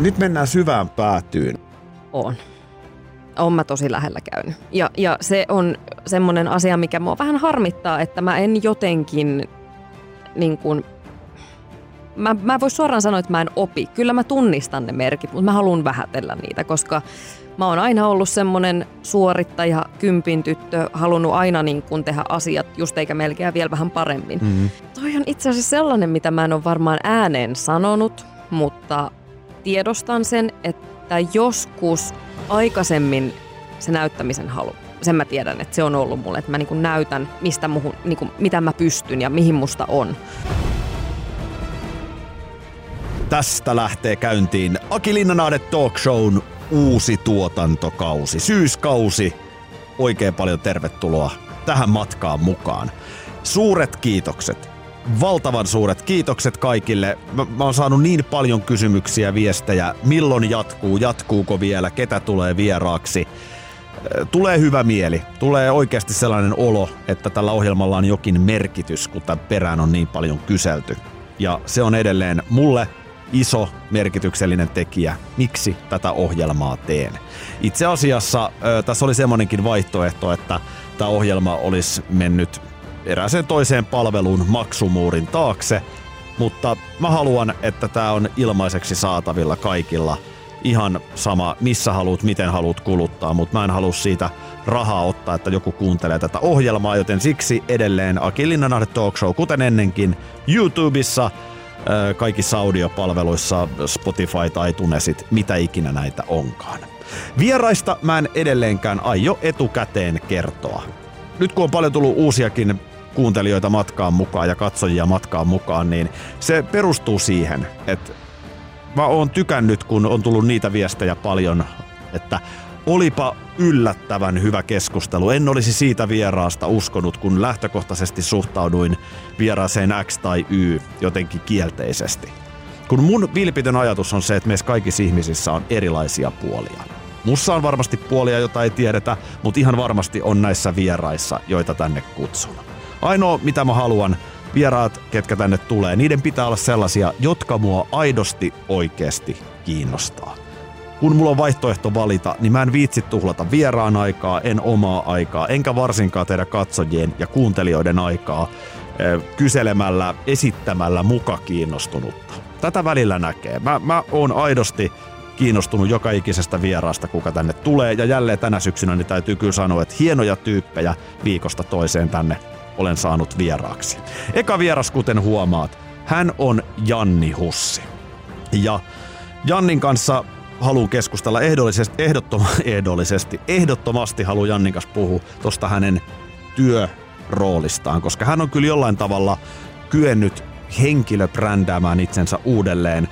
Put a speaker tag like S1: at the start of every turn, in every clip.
S1: Nyt mennään syvään päätyyn.
S2: On. On mä tosi lähellä käynyt. Ja, ja se on semmoinen asia, mikä mua vähän harmittaa, että mä en jotenkin niin kuin, mä, mä vois suoraan sanoa, että mä en opi. Kyllä mä tunnistan ne merkit, mutta mä haluan vähätellä niitä, koska mä oon aina ollut semmoinen suorittaja, kympin tyttö, halunnut aina niin kuin tehdä asiat just eikä melkein vielä vähän paremmin. Mm-hmm. Toi on itse asiassa sellainen, mitä mä en ole varmaan ääneen sanonut, mutta tiedostan sen, että joskus aikaisemmin se näyttämisen halu, sen mä tiedän, että se on ollut mulle, että mä niin näytän, mistä muhun, niin mitä mä pystyn ja mihin musta on.
S1: Tästä lähtee käyntiin Aki Linnanaade Talk Shown uusi tuotantokausi, syyskausi. Oikein paljon tervetuloa tähän matkaan mukaan. Suuret kiitokset valtavan suuret kiitokset kaikille. Mä, mä oon saanut niin paljon kysymyksiä, viestejä. Milloin jatkuu, jatkuuko vielä, ketä tulee vieraaksi. Tulee hyvä mieli. Tulee oikeasti sellainen olo, että tällä ohjelmalla on jokin merkitys, kun tämän perään on niin paljon kyselty. Ja se on edelleen mulle iso merkityksellinen tekijä, miksi tätä ohjelmaa teen. Itse asiassa tässä oli semmoinenkin vaihtoehto, että tämä ohjelma olisi mennyt erääseen toiseen palveluun maksumuurin taakse, mutta mä haluan, että tämä on ilmaiseksi saatavilla kaikilla. Ihan sama, missä haluat, miten haluat kuluttaa, mutta mä en halua siitä rahaa ottaa, että joku kuuntelee tätä ohjelmaa, joten siksi edelleen Aki Linnanahde Talk Show, kuten ennenkin, YouTubessa, kaikissa audiopalveluissa, Spotify tai iTunesit, mitä ikinä näitä onkaan. Vieraista mä en edelleenkään aio etukäteen kertoa. Nyt kun on paljon tullut uusiakin kuuntelijoita matkaan mukaan ja katsojia matkaan mukaan, niin se perustuu siihen, että mä oon tykännyt, kun on tullut niitä viestejä paljon, että olipa yllättävän hyvä keskustelu. En olisi siitä vieraasta uskonut, kun lähtökohtaisesti suhtauduin vieraaseen X tai Y jotenkin kielteisesti. Kun mun vilpitön ajatus on se, että meissä kaikissa ihmisissä on erilaisia puolia. Mussa on varmasti puolia, jota ei tiedetä, mutta ihan varmasti on näissä vieraissa, joita tänne kutsun. Ainoa, mitä mä haluan, vieraat, ketkä tänne tulee, niiden pitää olla sellaisia, jotka mua aidosti oikeasti kiinnostaa. Kun mulla on vaihtoehto valita, niin mä en viitsi tuhlata vieraan aikaa, en omaa aikaa, enkä varsinkaan tehdä katsojien ja kuuntelijoiden aikaa eh, kyselemällä, esittämällä muka kiinnostunutta. Tätä välillä näkee. Mä, mä oon aidosti kiinnostunut joka ikisestä vieraasta, kuka tänne tulee. Ja jälleen tänä syksynä niin täytyy kyllä sanoa, että hienoja tyyppejä viikosta toiseen tänne olen saanut vieraaksi. Eka vieras, kuten huomaat, hän on Janni Hussi. Ja Jannin kanssa haluan keskustella ehdollisesti, ehdottoma, ehdollisesti, ehdottomasti haluan Jannin kanssa puhua tuosta hänen työroolistaan, koska hän on kyllä jollain tavalla kyennyt henkilöbrändäämään itsensä uudelleen.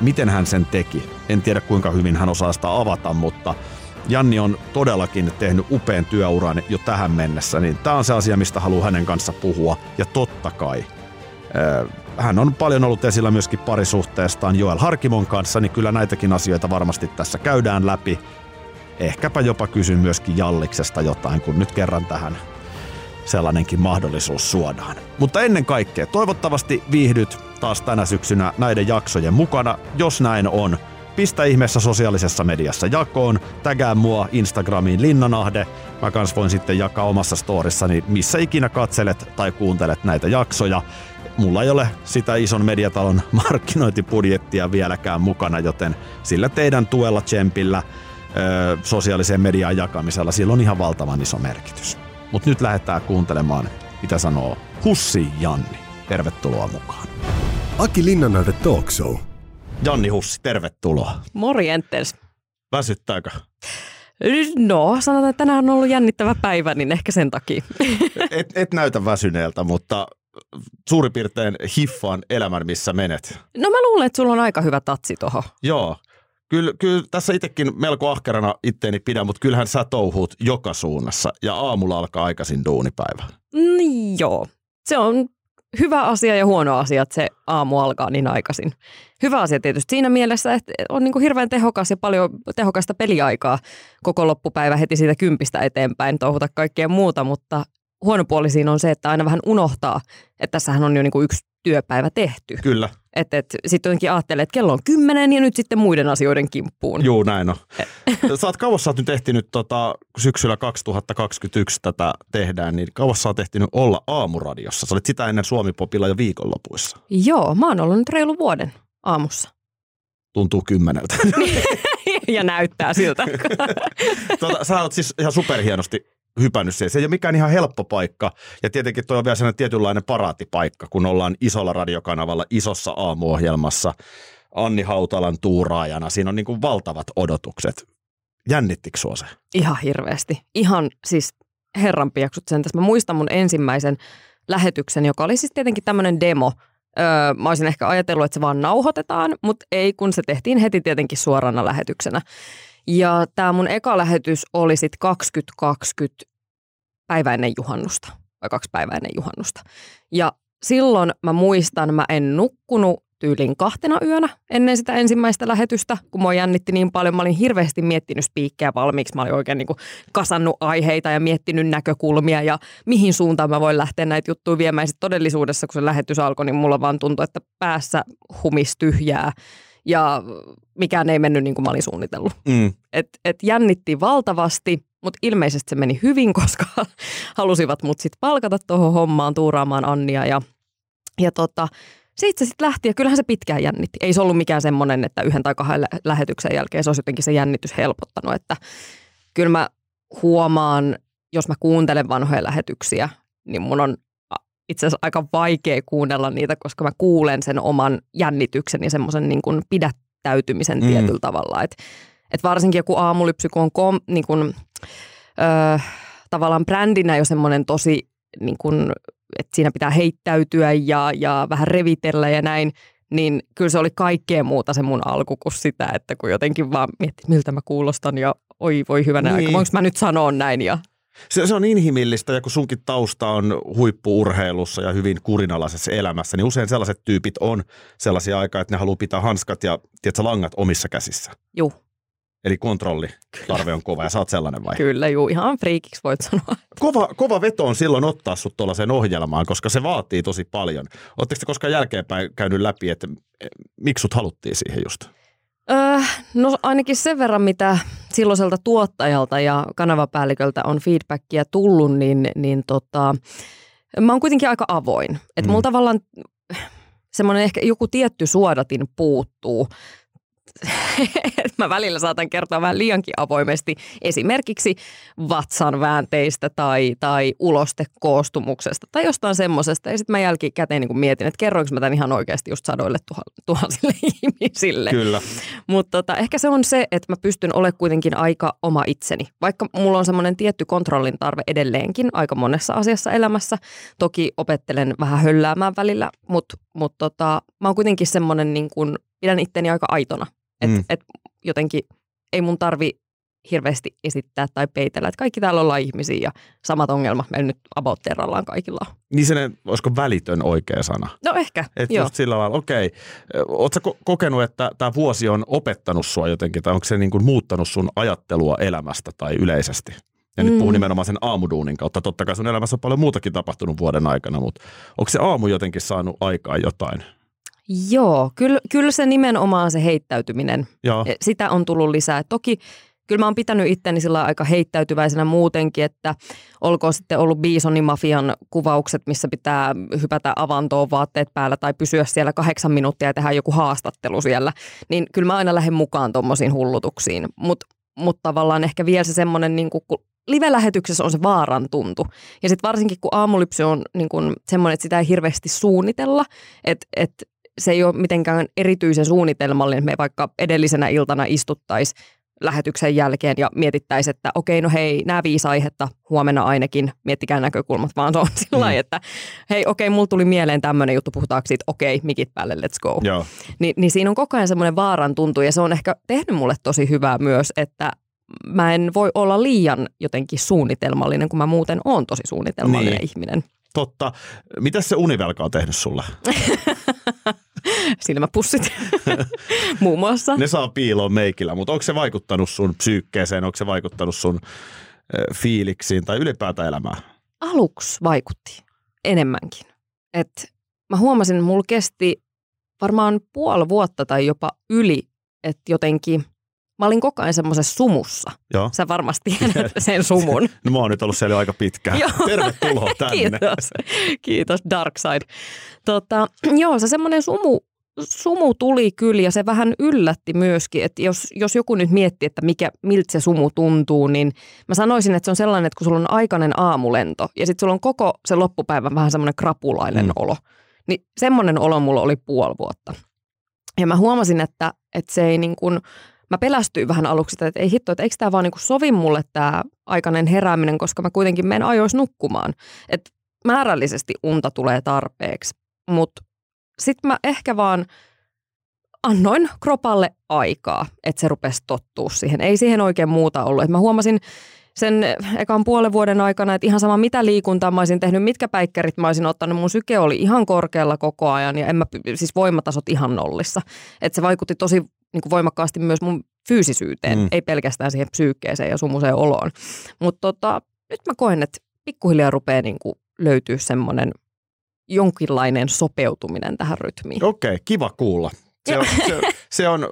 S1: Miten hän sen teki? En tiedä kuinka hyvin hän osaa sitä avata, mutta Janni on todellakin tehnyt upean työuran jo tähän mennessä, niin tämä on se asia, mistä haluaa hänen kanssa puhua. Ja totta kai, hän on paljon ollut esillä myöskin parisuhteestaan Joel Harkimon kanssa, niin kyllä näitäkin asioita varmasti tässä käydään läpi. Ehkäpä jopa kysyn myöskin Jalliksesta jotain, kun nyt kerran tähän sellainenkin mahdollisuus suodaan. Mutta ennen kaikkea, toivottavasti viihdyt taas tänä syksynä näiden jaksojen mukana. Jos näin on, pistä ihmeessä sosiaalisessa mediassa jakoon, tägää mua Instagramiin Linnanahde. Mä kans voin sitten jakaa omassa storissani, missä ikinä katselet tai kuuntelet näitä jaksoja. Mulla ei ole sitä ison mediatalon markkinointibudjettia vieläkään mukana, joten sillä teidän tuella, tsempillä, sosiaaliseen mediaan jakamisella, sillä on ihan valtavan iso merkitys. Mutta nyt lähdetään kuuntelemaan, mitä sanoo Hussi Janni. Tervetuloa mukaan.
S3: Aki Linnanahde Talk Show –
S1: Janni Hussi, tervetuloa.
S2: Morjentes.
S1: Väsyttääkö?
S2: No, sanotaan, että tänään on ollut jännittävä päivä, niin ehkä sen takia.
S1: Et, et näytä väsyneeltä, mutta suurin piirtein hiffaan elämän, missä menet.
S2: No mä luulen, että sulla on aika hyvä tatsi tuohon.
S1: Joo. Kyllä, kyllä tässä itsekin melko ahkerana itteeni pidän, mutta kyllähän sä touhuut joka suunnassa ja aamulla alkaa aikaisin duunipäivä.
S2: Mm, joo. Se on hyvä asia ja huono asia, että se aamu alkaa niin aikaisin. Hyvä asia tietysti siinä mielessä, että on niin kuin hirveän tehokas ja paljon tehokasta peliaikaa koko loppupäivä heti siitä kympistä eteenpäin, touhuta kaikkea muuta, mutta huono puoli siinä on se, että aina vähän unohtaa, että tässähän on jo niin kuin yksi työpäivä tehty.
S1: Kyllä.
S2: Että et, sitten jotenkin ajattelee, että kello on kymmenen ja nyt sitten muiden asioiden kimppuun.
S1: Juu, näin on. sä oot, kauas sä oot nyt ehtinyt tota, syksyllä 2021 tätä tehdään, niin kauas sä oot ehtinyt olla aamuradiossa. Sä olit sitä ennen Suomi-popilla jo viikonlopuissa.
S2: Joo, mä oon ollut nyt reilu vuoden aamussa.
S1: Tuntuu kymmeneltä.
S2: ja näyttää siltä.
S1: tota, sä oot siis ihan superhienosti hypännyt siihen. Se ei ole mikään ihan helppo paikka. Ja tietenkin tuo on vielä sellainen tietynlainen paraatipaikka, kun ollaan isolla radiokanavalla, isossa aamuohjelmassa, Anni Hautalan tuuraajana. Siinä on niin kuin valtavat odotukset. Jännittikö sua se?
S2: Ihan hirveästi. Ihan siis herran piaksut sen tässä. Mä muistan mun ensimmäisen lähetyksen, joka oli siis tietenkin tämmöinen demo. Öö, mä olisin ehkä ajatellut, että se vaan nauhoitetaan, mutta ei, kun se tehtiin heti tietenkin suorana lähetyksenä. Ja tämä mun eka lähetys oli sitten 2020 päivä ennen juhannusta, vai kaksi päivää ennen juhannusta. Ja silloin mä muistan, mä en nukkunut tyylin kahtena yönä ennen sitä ensimmäistä lähetystä, kun mua jännitti niin paljon. Mä olin hirveästi miettinyt spiikkejä valmiiksi. Mä olin oikein niin kuin kasannut aiheita ja miettinyt näkökulmia ja mihin suuntaan mä voin lähteä näitä juttuja viemään. Ja sit todellisuudessa, kun se lähetys alkoi, niin mulla vaan tuntui, että päässä humis tyhjää ja mikään ei mennyt niin kuin mä olin suunnitellut. Mm. Et, et jännitti valtavasti, mutta ilmeisesti se meni hyvin, koska halusivat mut sitten palkata tuohon hommaan tuuraamaan Annia ja, ja tota, siitä se sitten lähti ja kyllähän se pitkään jännitti. Ei se ollut mikään semmoinen, että yhden tai kahden lähetyksen jälkeen se olisi jotenkin se jännitys helpottanut, että kyllä mä huomaan, jos mä kuuntelen vanhoja lähetyksiä, niin mun on itse asiassa aika vaikea kuunnella niitä, koska mä kuulen sen oman jännityksen ja semmoisen niin kuin pidättäytymisen mm. tietyllä tavalla. Et, et varsinkin joku aamulypsy, kun on kom, niin kuin, ö, tavallaan brändinä jo semmoinen tosi, niin kuin, että siinä pitää heittäytyä ja, ja vähän revitellä ja näin, niin kyllä se oli kaikkea muuta se mun alku kuin sitä, että kun jotenkin vaan mietti, miltä mä kuulostan ja oi voi hyvänä niin. aika, voinko mä nyt sanoa näin ja
S1: se, se on inhimillistä ja kun sunkin tausta on huippuurheilussa ja hyvin kurinalaisessa elämässä, niin usein sellaiset tyypit on sellaisia aikaa, että ne haluaa pitää hanskat ja tiedätkö, langat omissa käsissä.
S2: Juu.
S1: Eli kontrolli tarve on kova ja sä oot sellainen vai?
S2: Kyllä, juu, ihan friikiksi voit sanoa.
S1: Kova, kova veto on silloin ottaa sut tuollaiseen ohjelmaan, koska se vaatii tosi paljon. Oletteko te koskaan jälkeenpäin käynyt läpi, että eh, miksi sut haluttiin siihen just?
S2: Öö, no ainakin sen verran, mitä silloiselta tuottajalta ja kanavapäälliköltä on feedbackia tullut, niin, niin tota, mä oon kuitenkin aika avoin. Että mm. mulla tavallaan semmoinen ehkä joku tietty suodatin puuttuu mä välillä saatan kertoa vähän liiankin avoimesti esimerkiksi vatsan väänteistä tai, tai ulostekoostumuksesta tai jostain semmoisesta. Ja sitten mä jälkikäteen niin mietin, että kerroinko mä tämän ihan oikeasti just sadoille tuhansille ihmisille.
S1: Kyllä.
S2: Mutta tota, ehkä se on se, että mä pystyn olemaan kuitenkin aika oma itseni. Vaikka mulla on semmoinen tietty kontrollin tarve edelleenkin aika monessa asiassa elämässä. Toki opettelen vähän hölläämään välillä, mutta mut tota, mä oon kuitenkin semmoinen niin kuin, pidän itteni aika aitona et, mm. et jotenkin ei mun tarvi hirveästi esittää tai peitellä. Että kaikki täällä ollaan ihmisiä ja samat ongelmat meillä nyt about terrallaan kaikilla on.
S1: Niin se, olisiko välitön oikea sana?
S2: No ehkä,
S1: Että just sillä lailla, okei. Okay. Oletko kokenut, että tämä vuosi on opettanut sua jotenkin, tai onko se niin kuin muuttanut sun ajattelua elämästä tai yleisesti? Ja mm. nyt puhun nimenomaan sen aamuduunin kautta. Totta kai sun elämässä on paljon muutakin tapahtunut vuoden aikana, mutta onko se aamu jotenkin saanut aikaa jotain?
S2: Joo, kyllä, kyllä se nimenomaan se heittäytyminen, Joo. E, sitä on tullut lisää. Toki kyllä mä oon pitänyt itteni sillä aika heittäytyväisenä muutenkin, että olkoon sitten ollut Bisonin mafian kuvaukset, missä pitää hypätä avantoon vaatteet päällä tai pysyä siellä kahdeksan minuuttia ja tehdä joku haastattelu siellä, niin kyllä mä aina lähden mukaan tuommoisiin hullutuksiin. Mutta mut tavallaan ehkä vielä se semmoinen, niin kun live-lähetyksessä on se vaaran tuntu. Ja sitten varsinkin kun aamulypsy on niin kun semmoinen, että sitä ei hirveästi suunnitella, että et se ei ole mitenkään erityisen suunnitelmallinen, me vaikka edellisenä iltana istuttaisi lähetyksen jälkeen ja mietittäisiin, että okei, no hei, nämä viisi aihetta huomenna ainakin, miettikää näkökulmat, vaan se on sillä mm. että hei, okei, mulla tuli mieleen tämmöinen juttu, puhutaanko siitä, okei, mikit päälle, let's go.
S1: Joo.
S2: Ni, niin siinä on koko ajan semmoinen vaaran tuntu ja se on ehkä tehnyt mulle tosi hyvää myös, että mä en voi olla liian jotenkin suunnitelmallinen, kun mä muuten oon tosi suunnitelmallinen niin. ihminen.
S1: Totta. Mitä se univelka on tehnyt sulle?
S2: Silmäpussit muun muassa.
S1: Ne saa piiloon meikillä, mutta onko se vaikuttanut sun psyykkeeseen, onko se vaikuttanut sun fiiliksiin tai ylipäätään elämään?
S2: Aluksi vaikutti enemmänkin. Et mä huomasin, että mulla kesti varmaan puoli vuotta tai jopa yli, että jotenkin mä olin koko ajan semmoisessa sumussa.
S1: Joo.
S2: Sä varmasti tiedät sen sumun.
S1: No mä oon nyt ollut siellä aika pitkään.
S2: Joo.
S1: Tervetuloa tänne.
S2: Kiitos. Kiitos Dark Side. Tota, joo, se semmoinen sumu, sumu tuli kyllä ja se vähän yllätti myöskin, että jos, jos joku nyt miettii, että mikä, miltä se sumu tuntuu, niin mä sanoisin, että se on sellainen, että kun sulla on aikainen aamulento ja sitten sulla on koko se loppupäivä vähän semmoinen krapulainen
S1: mm.
S2: olo, niin semmoinen olo mulla oli puoli vuotta. Ja mä huomasin, että, että se ei niin kuin, mä pelästyin vähän aluksi, että ei hitto, että eikö tämä vaan niin kuin sovi mulle tämä aikainen herääminen, koska mä kuitenkin menen ajoissa nukkumaan. Että määrällisesti unta tulee tarpeeksi, mutta sitten mä ehkä vaan annoin kropalle aikaa, että se rupesi tottua siihen. Ei siihen oikein muuta ollut. Et mä huomasin sen ekan puolen vuoden aikana, että ihan sama mitä liikuntaa mä olisin tehnyt, mitkä päikkärit mä olisin ottanut, mun syke oli ihan korkealla koko ajan ja en mä, siis voimatasot ihan nollissa. Että se vaikutti tosi niin kuin voimakkaasti myös mun fyysisyyteen,
S1: Mm.
S2: ei pelkästään siihen psyykkeeseen ja sumuseen oloon. Mutta tota, nyt mä koen, että pikkuhiljaa rupeaa niin kuin löytyä semmoinen jonkinlainen sopeutuminen tähän rytmiin.
S1: Okei, okay, kiva kuulla. Se on, se, se on,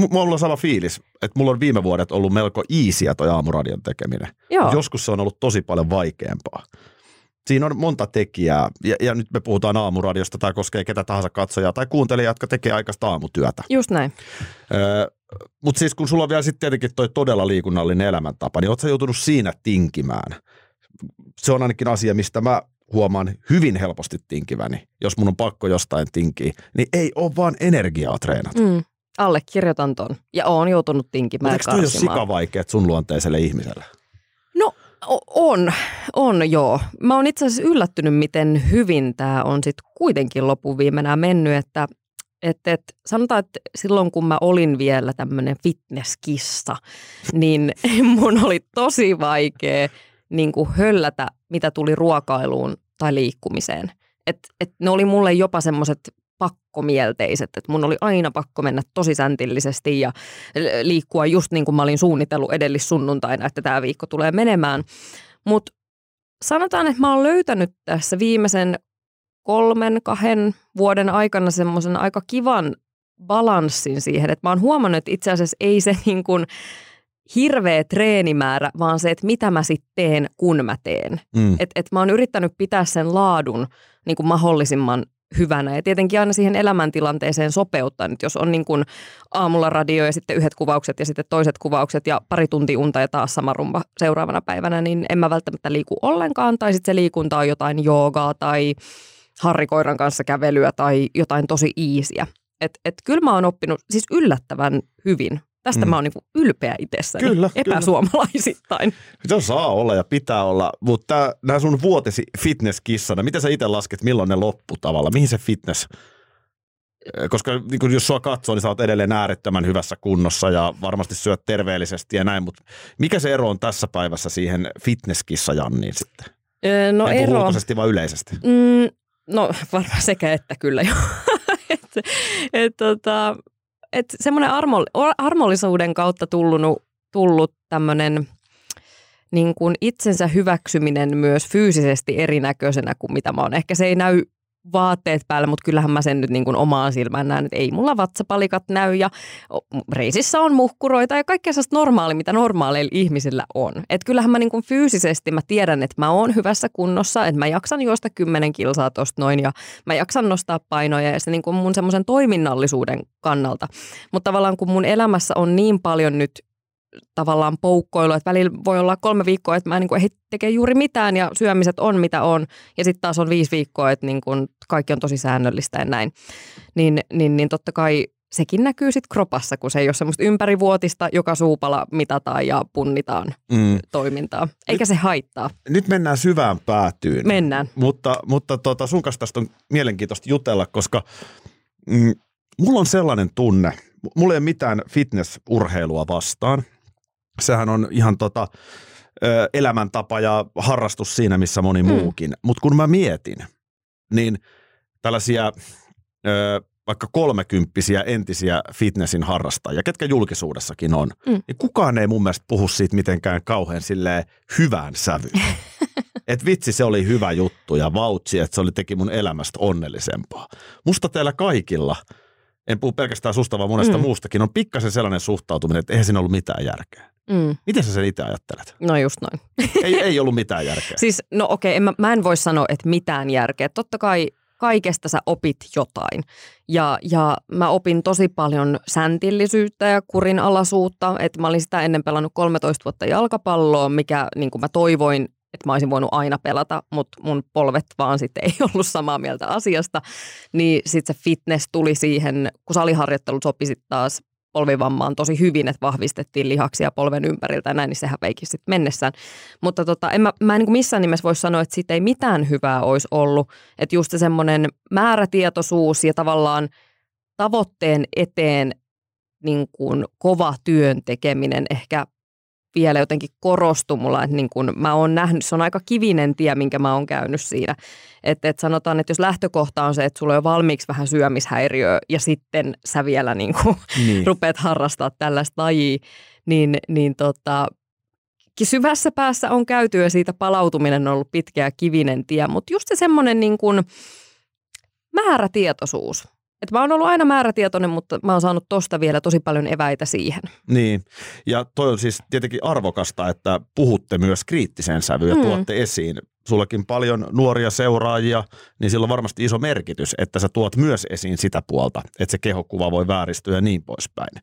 S1: mu- mulla on sama fiilis, että mulla on viime vuodet ollut melko iisiä toi aamuradion tekeminen.
S2: Joo,
S1: Joskus se on ollut tosi paljon vaikeampaa. Siinä on monta tekijää, ja, ja nyt me puhutaan aamuradiosta, tai koskee ketä tahansa katsojaa tai kuuntelijaa, jotka tekee aikaista aamutyötä.
S2: just näin.
S1: Öö, Mutta siis kun sulla on vielä sitten tietenkin toi todella liikunnallinen elämäntapa, niin oot sä joutunut siinä tinkimään? Se on ainakin asia, mistä mä huomaan hyvin helposti tinkiväni. Jos mun on pakko jostain tinkiä, niin ei ole vaan energiaa treenata. Mm.
S2: Allekirjoitan ton. Ja oon joutunut tinkimään
S1: Mutta eikö toi ole sikavaikeet sun luonteiselle ihmiselle?
S2: On, on joo. Mä oon itse asiassa yllättynyt, miten hyvin tämä on sitten kuitenkin lopuviimenä mennyt, että et, et, sanotaan, että silloin kun mä olin vielä tämmöinen fitnesskissa, niin mun oli tosi vaikea niin kuin höllätä, mitä tuli ruokailuun tai liikkumiseen. Et, et ne oli mulle jopa semmoiset pakkomielteiset, että mun oli aina pakko mennä tosi säntillisesti ja liikkua just niin kuin mä olin suunnitellut edellissunnuntaina, että tämä viikko tulee menemään. Mutta sanotaan, että mä oon löytänyt tässä viimeisen kolmen, kahden vuoden aikana semmoisen aika kivan balanssin siihen, että mä oon huomannut, että itse asiassa ei se niin kuin hirveä treenimäärä, vaan se, että mitä mä sitten teen, kun mä teen.
S1: Mm.
S2: Et, et mä oon yrittänyt pitää sen laadun niin kuin mahdollisimman hyvänä ja tietenkin aina siihen elämäntilanteeseen sopeuttaa. Nyt jos on niin kuin aamulla radio ja sitten yhdet kuvaukset ja sitten toiset kuvaukset ja pari tuntia unta ja taas sama rumba seuraavana päivänä, niin en mä välttämättä liiku ollenkaan. Tai sitten se liikunta on jotain joogaa tai harrikoiran kanssa kävelyä tai jotain tosi iisiä. Et, et kyllä mä oon oppinut siis yllättävän hyvin. Tästä
S1: Mm.
S2: mä oon niinku ylpeä itsessäni.
S1: Kyllä,
S2: Epäsuomalaisittain.
S1: Se saa olla ja pitää olla, mutta nämä sun vuotesi fitnesskissana, miten sä itse lasket, milloin ne loppu tavalla? Mihin se fitness koska niin kun jos sua katsoo, niin sä oot edelleen äärettömän hyvässä kunnossa ja varmasti syöt terveellisesti ja näin, mutta mikä se ero on tässä päivässä siihen fitnesskissa Janniin sitten?
S2: Öö, no
S1: puhu
S2: ero.
S1: ulkoisesti, vaan yleisesti.
S2: Mm, no varmaan sekä että kyllä jo. et, et, tota, et semmoinen armo, armollisuuden kautta tullut, tullut tämmöinen niin kuin itsensä hyväksyminen myös fyysisesti erinäköisenä kuin mitä mä oon. Ehkä se ei näy vaatteet päällä, mutta kyllähän mä sen nyt niin kuin omaan silmään näen, että ei mulla vatsapalikat näy ja reisissä on muhkuroita ja kaikkea sellaista normaalia, mitä normaaleilla ihmisillä on. Et kyllähän mä niin kuin fyysisesti mä tiedän, että mä oon hyvässä kunnossa, että mä jaksan juosta 10 kilsaa tosta noin ja mä jaksan nostaa painoja ja se niin kuin mun semmoisen toiminnallisuuden kannalta. Mutta tavallaan kun mun elämässä on niin paljon nyt tavallaan poukkoilu, että välillä voi olla kolme viikkoa, että mä en niin kuin ehdi tekee juuri mitään ja syömiset on mitä on. Ja sitten taas on viisi viikkoa, että niin kuin kaikki on tosi säännöllistä ja näin. Niin, niin, niin totta kai sekin näkyy sitten kropassa, kun se ei ole semmoista ympärivuotista, joka suupala mitataan ja punnitaan
S1: Mm.
S2: toimintaa. Eikä se haittaa.
S1: Nyt mennään syvään päätyyn.
S2: Mennään.
S1: Mutta, mutta tota, sun kanssa tästä on mielenkiintoista jutella, koska mm, mulla on sellainen tunne, mulla ei ole mitään fitnessurheilua vastaan. Sehän on ihan tota, elämäntapa ja harrastus siinä, missä moni
S2: Mm.
S1: muukin. Mutta kun mä mietin, niin tällaisia ö, vaikka kolmekymppisiä entisiä fitnessin harrastajia, ketkä julkisuudessakin on,
S2: Mm.
S1: niin kukaan ei mun mielestä puhu siitä mitenkään kauhean silleen hyvään sävyyn. Et vitsi, se oli hyvä juttu ja vautsi, että se oli teki mun elämästä onnellisempaa. Musta teillä kaikilla, en puhu pelkästään susta, vaan monesta
S2: mm.
S1: muustakin, on pikkasen sellainen suhtautuminen, että eihän siinä ollut mitään järkeä.
S2: Mm.
S1: Miten sä sen itse ajattelet?
S2: No just noin.
S1: Ei, ei ollut mitään järkeä.
S2: Siis no okei, en mä, mä en voi sanoa, että mitään järkeä. Totta kai kaikesta sä opit jotain. Ja, ja mä opin tosi paljon säntillisyyttä ja kurinalaisuutta. Että mä olin sitä ennen pelannut 13 vuotta jalkapalloa, mikä niin kuin mä toivoin, että mä olisin voinut aina pelata, mutta mun polvet vaan sitten ei ollut samaa mieltä asiasta. Niin sitten se fitness tuli siihen, kun saliharjoittelu sopi sitten taas polvivammaan tosi hyvin, että vahvistettiin lihaksia polven ympäriltä ja näin, niin sehän veikin sitten mennessään. Mutta tota, en mä, mä en niin missään nimessä voi sanoa, että siitä ei mitään hyvää olisi ollut. Että just se semmoinen määrätietoisuus ja tavallaan tavoitteen eteen niin kuin kova työn tekeminen ehkä vielä jotenkin korostui mulla, että niin kuin mä oon nähnyt, se on aika kivinen tie, minkä mä oon käynyt siinä. Että et sanotaan, että jos lähtökohta on se, että sulla on jo valmiiksi vähän syömishäiriöä ja sitten sä vielä niin kuin
S1: Niin.
S2: rupeat harrastaa tällaista lajia, niin, niin tota, syvässä päässä on käyty ja siitä palautuminen on ollut pitkä ja kivinen tie, mutta just se semmoinen niin kuin määrätietoisuus. Et mä oon ollut aina määrätietoinen, mutta mä oon saanut tosta vielä tosi paljon eväitä siihen.
S1: Niin, ja toi on siis tietenkin arvokasta, että puhutte myös kriittiseen sävyyn ja
S2: Mm.
S1: tuotte esiin. Sullakin paljon nuoria seuraajia, niin sillä on varmasti iso merkitys, että sä tuot myös esiin sitä puolta, että se kehokuva voi vääristyä ja niin poispäin.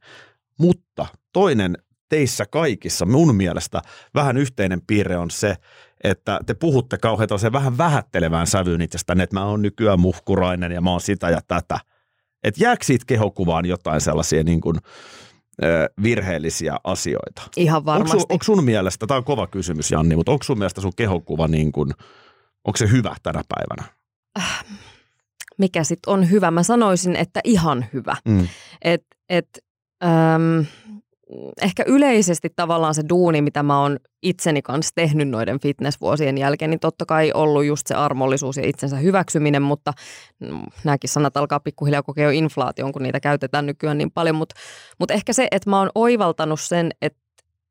S1: Mutta toinen teissä kaikissa mun mielestä vähän yhteinen piirre on se, että te puhutte kauhean se vähän vähättelevään sävyyn itsestänne, että mä oon nykyään muhkurainen ja mä oon sitä ja tätä. Että jääkö siitä kehokuvaan jotain sellaisia niin kuin, virheellisiä asioita?
S2: Ihan
S1: Onko
S2: varmasti.
S1: sun, onko sun mielestä, tämä on kova kysymys Janni, mutta onko sun mielestä sun kehokuva niin kuin, onko se hyvä tänä päivänä?
S2: Mikä sitten on hyvä? Mä sanoisin, että ihan hyvä.
S1: Mm.
S2: Et, et, äm, ehkä yleisesti tavallaan se duuni, mitä mä oon itseni kanssa tehnyt noiden fitnessvuosien jälkeen, niin totta kai ollut just se armollisuus ja itsensä hyväksyminen, mutta mm, nämäkin sanat alkaa pikkuhiljaa kokea inflaation, kun niitä käytetään nykyään niin paljon, mutta mut ehkä se, että mä oon oivaltanut sen, että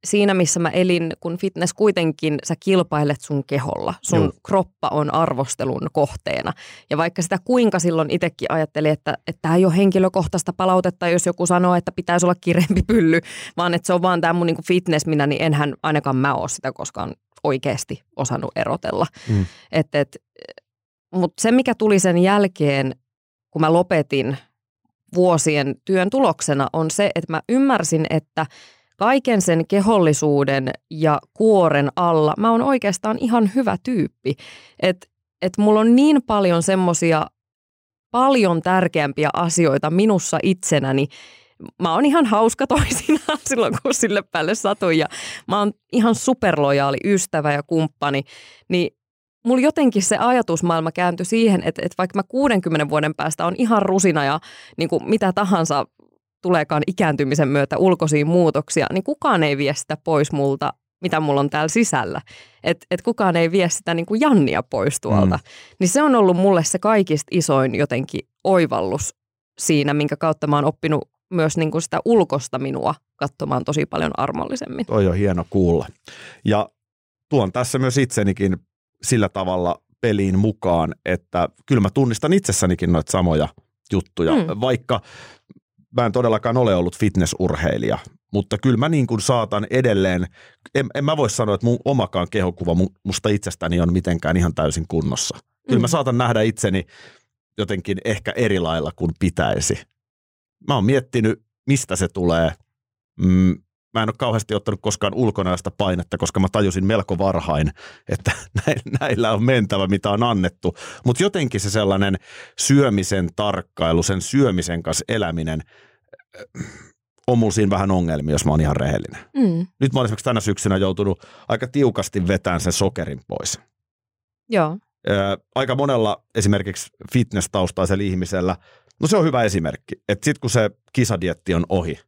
S2: siinä, missä mä elin, kun fitness kuitenkin sä kilpailet sun keholla. Sun
S1: Joo.
S2: Kroppa on arvostelun kohteena. Ja vaikka sitä kuinka silloin itsekin ajattelin, että että tämä ei ole henkilökohtaista palautetta, jos joku sanoo, että pitäisi olla kireempi pylly, vaan että se on vaan tämä mun niinku fitness minä, niin enhän ainakaan mä ole sitä koskaan oikeasti osannut erotella.
S1: Mm.
S2: Et, et, Mutta se, mikä tuli sen jälkeen, kun mä lopetin vuosien työn tuloksena, on se, että mä ymmärsin, että kaiken sen kehollisuuden ja kuoren alla mä oon oikeastaan ihan hyvä tyyppi. Että et mulla on niin paljon semmosia paljon tärkeämpiä asioita minussa itsenäni. Mä oon ihan hauska toisinaan silloin, kun sille päälle satun ja mä oon ihan superlojaali ystävä ja kumppani. Niin mulla jotenkin se ajatusmaailma kääntyi siihen, että, että vaikka mä 60 vuoden päästä on ihan rusina ja niin kuin mitä tahansa tuleekaan ikääntymisen myötä ulkoisiin muutoksia, niin kukaan ei vie sitä pois multa, mitä mulla on täällä sisällä. Että et kukaan ei vie sitä niin kuin Jannia pois tuolta. Mm. Niin se on ollut mulle se kaikista isoin jotenkin oivallus siinä, minkä kautta mä oon oppinut myös niin kuin sitä ulkosta minua katsomaan tosi paljon armollisemmin.
S1: Toi on hieno kuulla. Ja tuon tässä myös itsenikin sillä tavalla peliin mukaan, että kyllä mä tunnistan itsessänikin noita samoja juttuja,
S2: Mm.
S1: mm. vaikka mä en todellakaan ole ollut fitnessurheilija, mutta kyllä mä niin kuin saatan edelleen, en, en mä voi sanoa, että mun omakaan kehokuva mu- musta itsestäni on mitenkään ihan täysin kunnossa. Kyllä mä
S2: Mm.
S1: saatan nähdä itseni jotenkin ehkä eri lailla kuin pitäisi. Mä oon miettinyt, mistä se tulee. Mm, mä en ole kauheasti ottanut koskaan ulkonaista painetta, koska mä tajusin melko varhain, että näillä- on mentävä, mitä on annettu. Mutta jotenkin se sellainen syömisen tarkkailu, sen syömisen kanssa eläminen, äh, on mulla siinä vähän ongelmia, jos mä oon ihan rehellinen.
S2: Mm.
S1: Nyt mä oon esimerkiksi tänä syksynä joutunut aika tiukasti vetämään sen sokerin pois.
S2: Joo.
S1: Aika monella esimerkiksi fitness-taustaisella ihmisellä, no se on hyvä esimerkki, että sitten kun se kisadietti on ohi,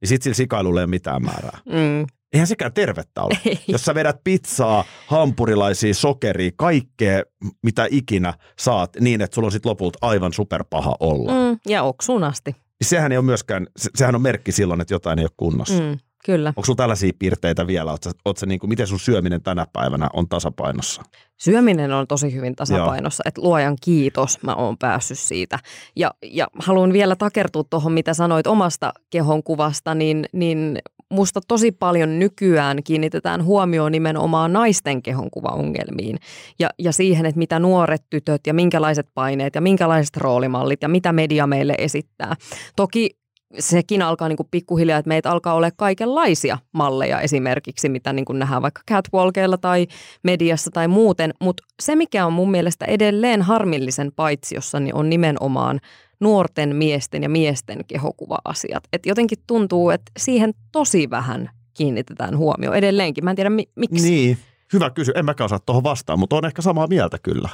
S1: niin sitten sillä sikailulla ei ole mitään määrää.
S2: Mm.
S1: Eihän sekään tervettä ole.
S2: Ei.
S1: Jos sä vedät pizzaa, hampurilaisia, sokeria, kaikkea mitä ikinä saat niin, että sulla on sit lopulta aivan superpaha olla. Mm,
S2: ja oksuun asti.
S1: Sehän ei ole myöskään, se, sehän on merkki silloin, että jotain ei ole kunnossa. Mm.
S2: Kyllä.
S1: Onko sulla tällaisia piirteitä vielä? Oot sä, oot sä niin kuin, miten sun syöminen tänä päivänä on tasapainossa?
S2: Syöminen on tosi hyvin tasapainossa, että luojan kiitos mä oon päässyt siitä. Ja, ja haluan vielä takertua tuohon, mitä sanoit omasta kehonkuvasta, niin, niin musta tosi paljon nykyään kiinnitetään huomioon nimenomaan naisten kehonkuvaongelmiin ja, ja siihen, että mitä nuoret tytöt ja minkälaiset paineet ja minkälaiset roolimallit ja mitä media meille esittää. Toki sekin alkaa niin kuin pikkuhiljaa, että meitä alkaa olla kaikenlaisia malleja esimerkiksi, mitä niin kuin nähdään vaikka catwalkeilla tai mediassa tai muuten, mutta se mikä on mun mielestä edelleen harmillisen paitsiossa, niin on nimenomaan nuorten miesten ja miesten kehokuva-asiat. Et jotenkin tuntuu, että siihen tosi vähän kiinnitetään huomioon edelleenkin. Mä en tiedä mi- miksi.
S1: Niin, hyvä kysy. En mäkään osaa tuohon vastaan, mutta on ehkä samaa mieltä kyllä.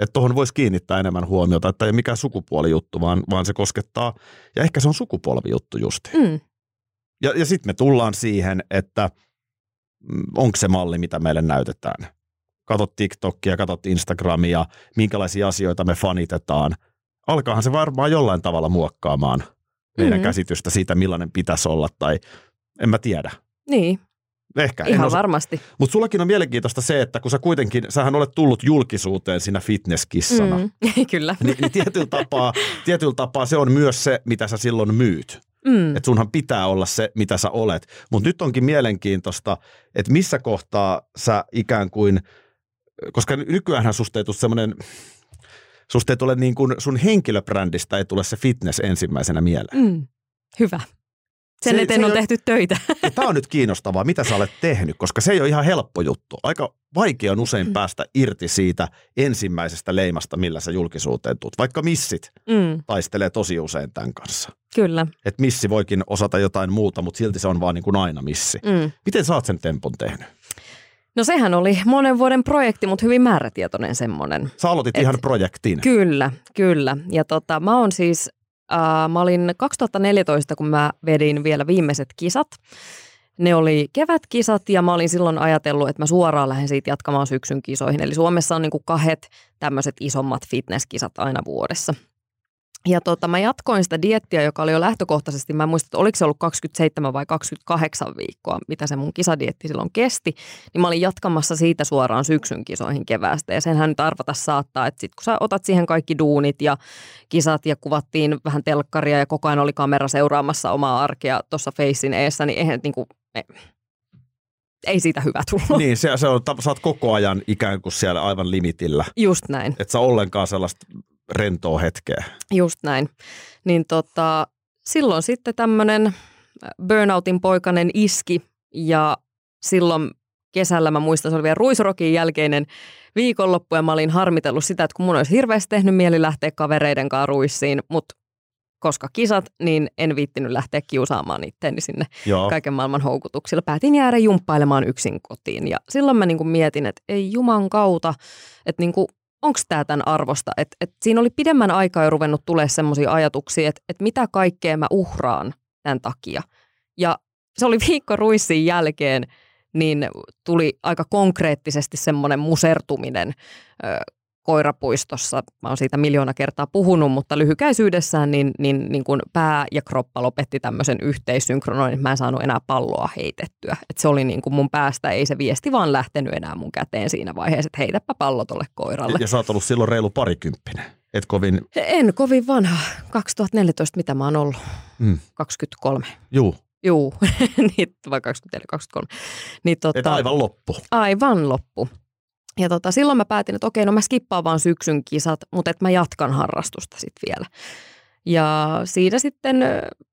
S1: Että tuohon voisi kiinnittää enemmän huomiota, että ei mikään sukupuolijuttu, vaan, vaan se koskettaa, ja ehkä se on sukupolvijuttu just.
S2: Mm,
S1: Ja, ja sitten me tullaan siihen, että mm, onko se malli, mitä meille näytetään. Katot TikTokia, katot Instagramia, minkälaisia asioita me fanitetaan. Alkaahan se varmaan jollain tavalla muokkaamaan meidän
S2: Mhm.
S1: käsitystä siitä, millainen pitäisi olla, tai en mä tiedä.
S2: niin,
S1: Ehkä.
S2: ihan
S1: osaa-
S2: varmasti.
S1: Mutta sullakin on mielenkiintoista se, että kun sä kuitenkin, sähän olet tullut julkisuuteen siinä fitnesskissana. Mm,
S2: kyllä.
S1: niin, niin tietyllä, tapaa, tietyllä tapaa se on myös se, mitä sä silloin myyt.
S2: Mm,
S1: Että sunhan pitää olla se, mitä sä olet. Mutta nyt onkin mielenkiintoista, että missä kohtaa sä ikään kuin, koska nykyäänhän susta ei tule semmoinen, susta ei tule niin kuin, sun henkilöbrändistä ei tule se fitness ensimmäisenä mieleen.
S2: mm, hyvä. Sen
S1: Se-
S2: eteen
S1: se
S2: on
S1: ole-
S2: tehty töitä.
S1: Ja tämä on nyt kiinnostavaa, mitä sä olet tehnyt, koska se ei ole ihan helppo juttu. Aika vaikea on usein
S2: Mm.
S1: päästä irti siitä ensimmäisestä leimasta, millä sä julkisuuteen tuut. Vaikka missit
S2: Mm,
S1: taistelee tosi usein tämän kanssa.
S2: kyllä.
S1: Että missi voikin osata jotain muuta, mutta silti se on vaan niin kuin aina missi.
S2: Mm.
S1: Miten sä oot sen tempon tehnyt?
S2: No sehän oli monen vuoden projekti, mutta hyvin määrätietoinen semmoinen.
S1: Sä aloitit
S2: Et-
S1: ihan projektin.
S2: Kyllä, kyllä. Ja tota, mä oon siis, äh, mä olin 2014, kun mä vedin vielä viimeiset kisat. Ne oli kevätkisat ja mä olin silloin ajatellut, että mä suoraan lähden siitä jatkamaan syksyn kisoihin. Eli Suomessa on niinku kahdet tämmöiset isommat fitnesskisat aina vuodessa. Ja tota, mä jatkoin sitä diettiä, joka oli jo lähtökohtaisesti, mä en muista, että oliko se ollut 27 vai 28 viikkoa, mitä se mun kisadietti silloin kesti, niin mä olin jatkamassa siitä suoraan syksyn kisoihin keväästä. Ja senhän nyt arvata saattaa, että sit kun sä otat siihen kaikki duunit ja kisat ja kuvattiin vähän telkkaria ja koko ajan oli kamera seuraamassa omaa arkea tuossa Facein eessä, niin eihän niinku, ei, ei siitä hyvä tullut.
S1: Niin, se, se on, sä oot koko ajan ikään kuin siellä aivan limitillä.
S2: Just näin.
S1: Et sä ollenkaan sellaista rentoa hetkeä.
S2: Just näin. Niin tota, silloin sitten tämmöinen burnoutin poikainen iski ja silloin kesällä mä muistan, se oli vielä ruisrokin jälkeinen viikonloppu ja mä olin harmitellut sitä, että kun mun olisi hirveästi tehnyt mieli lähteä kavereiden kanssa ruissiin, mutta koska kisat, niin en viittinyt lähteä kiusaamaan itteeni sinne
S1: Joo.
S2: kaiken maailman houkutuksilla. Päätin jäädä jumppailemaan yksin kotiin ja silloin mä niin kuin mietin, että ei juman kautta, että niin onko tämä tämän arvosta. Et, et siinä oli pidemmän aikaa jo ruvennut tulee semmoisia ajatuksia, että et mitä kaikkea mä uhraan tämän takia. Ja se oli viikko ruissin jälkeen, niin tuli aika konkreettisesti semmoinen musertuminen ö, koirapuistossa. Mä oon siitä miljoona kertaa puhunut, mutta lyhykäisyydessään niin, niin, niin kun pää ja kroppa lopetti tämmöisen yhteissynkronoinnin, että mä en saanut enää palloa heitettyä. Et se oli niin kuin mun päästä, ei se viesti vaan lähtenyt enää mun käteen siinä vaiheessa, että heitäpä pallo tolle koiralle.
S1: Ja sä oot ollut silloin reilu parikymppinen. Et kovin,
S2: En kovin vanha. 2014, mitä mä oon ollut?
S1: mm,
S2: 23.
S1: juu,
S2: Juu, niin, vai 24, 23. Niin, tota,
S1: et aivan loppu.
S2: Aivan loppu. Ja tota, silloin mä päätin, että okei, no mä skippaan vaan syksyn kisat, mutta että mä jatkan harrastusta sitten vielä. Ja siinä sitten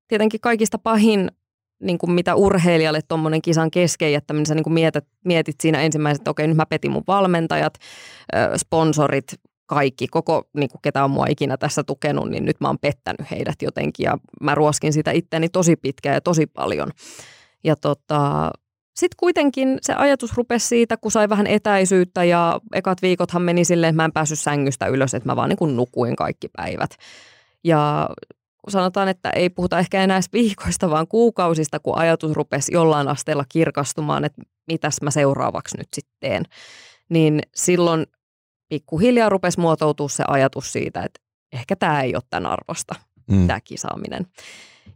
S2: tietenkin kaikista pahin, niin kuin mitä urheilijalle tuommoinen kisan kesken jättäminen, sä niin kuin mietit, mietit siinä ensimmäiset, että okei, nyt mä petin mun valmentajat, sponsorit, kaikki, koko niin kuin ketä on mua ikinä tässä tukenut, niin nyt mä oon pettänyt heidät jotenkin ja mä ruoskin sitä itteeni tosi pitkään ja tosi paljon. Ja tota, sitten kuitenkin se ajatus rupesi siitä, kun sai vähän etäisyyttä ja ekat viikothan meni silleen, että mä en päässyt sängystä ylös, että mä vaan niin kuin nukuin kaikki päivät. Ja sanotaan, että ei puhuta ehkä enää edes viikoista, vaan kuukausista, kun ajatus rupesi jollain asteella kirkastumaan, että mitäs mä seuraavaksi nyt sitten teen. Niin silloin pikkuhiljaa rupesi muotoutua se ajatus siitä, että ehkä tämä ei ole tämän arvosta, mm. tämä kisaaminen.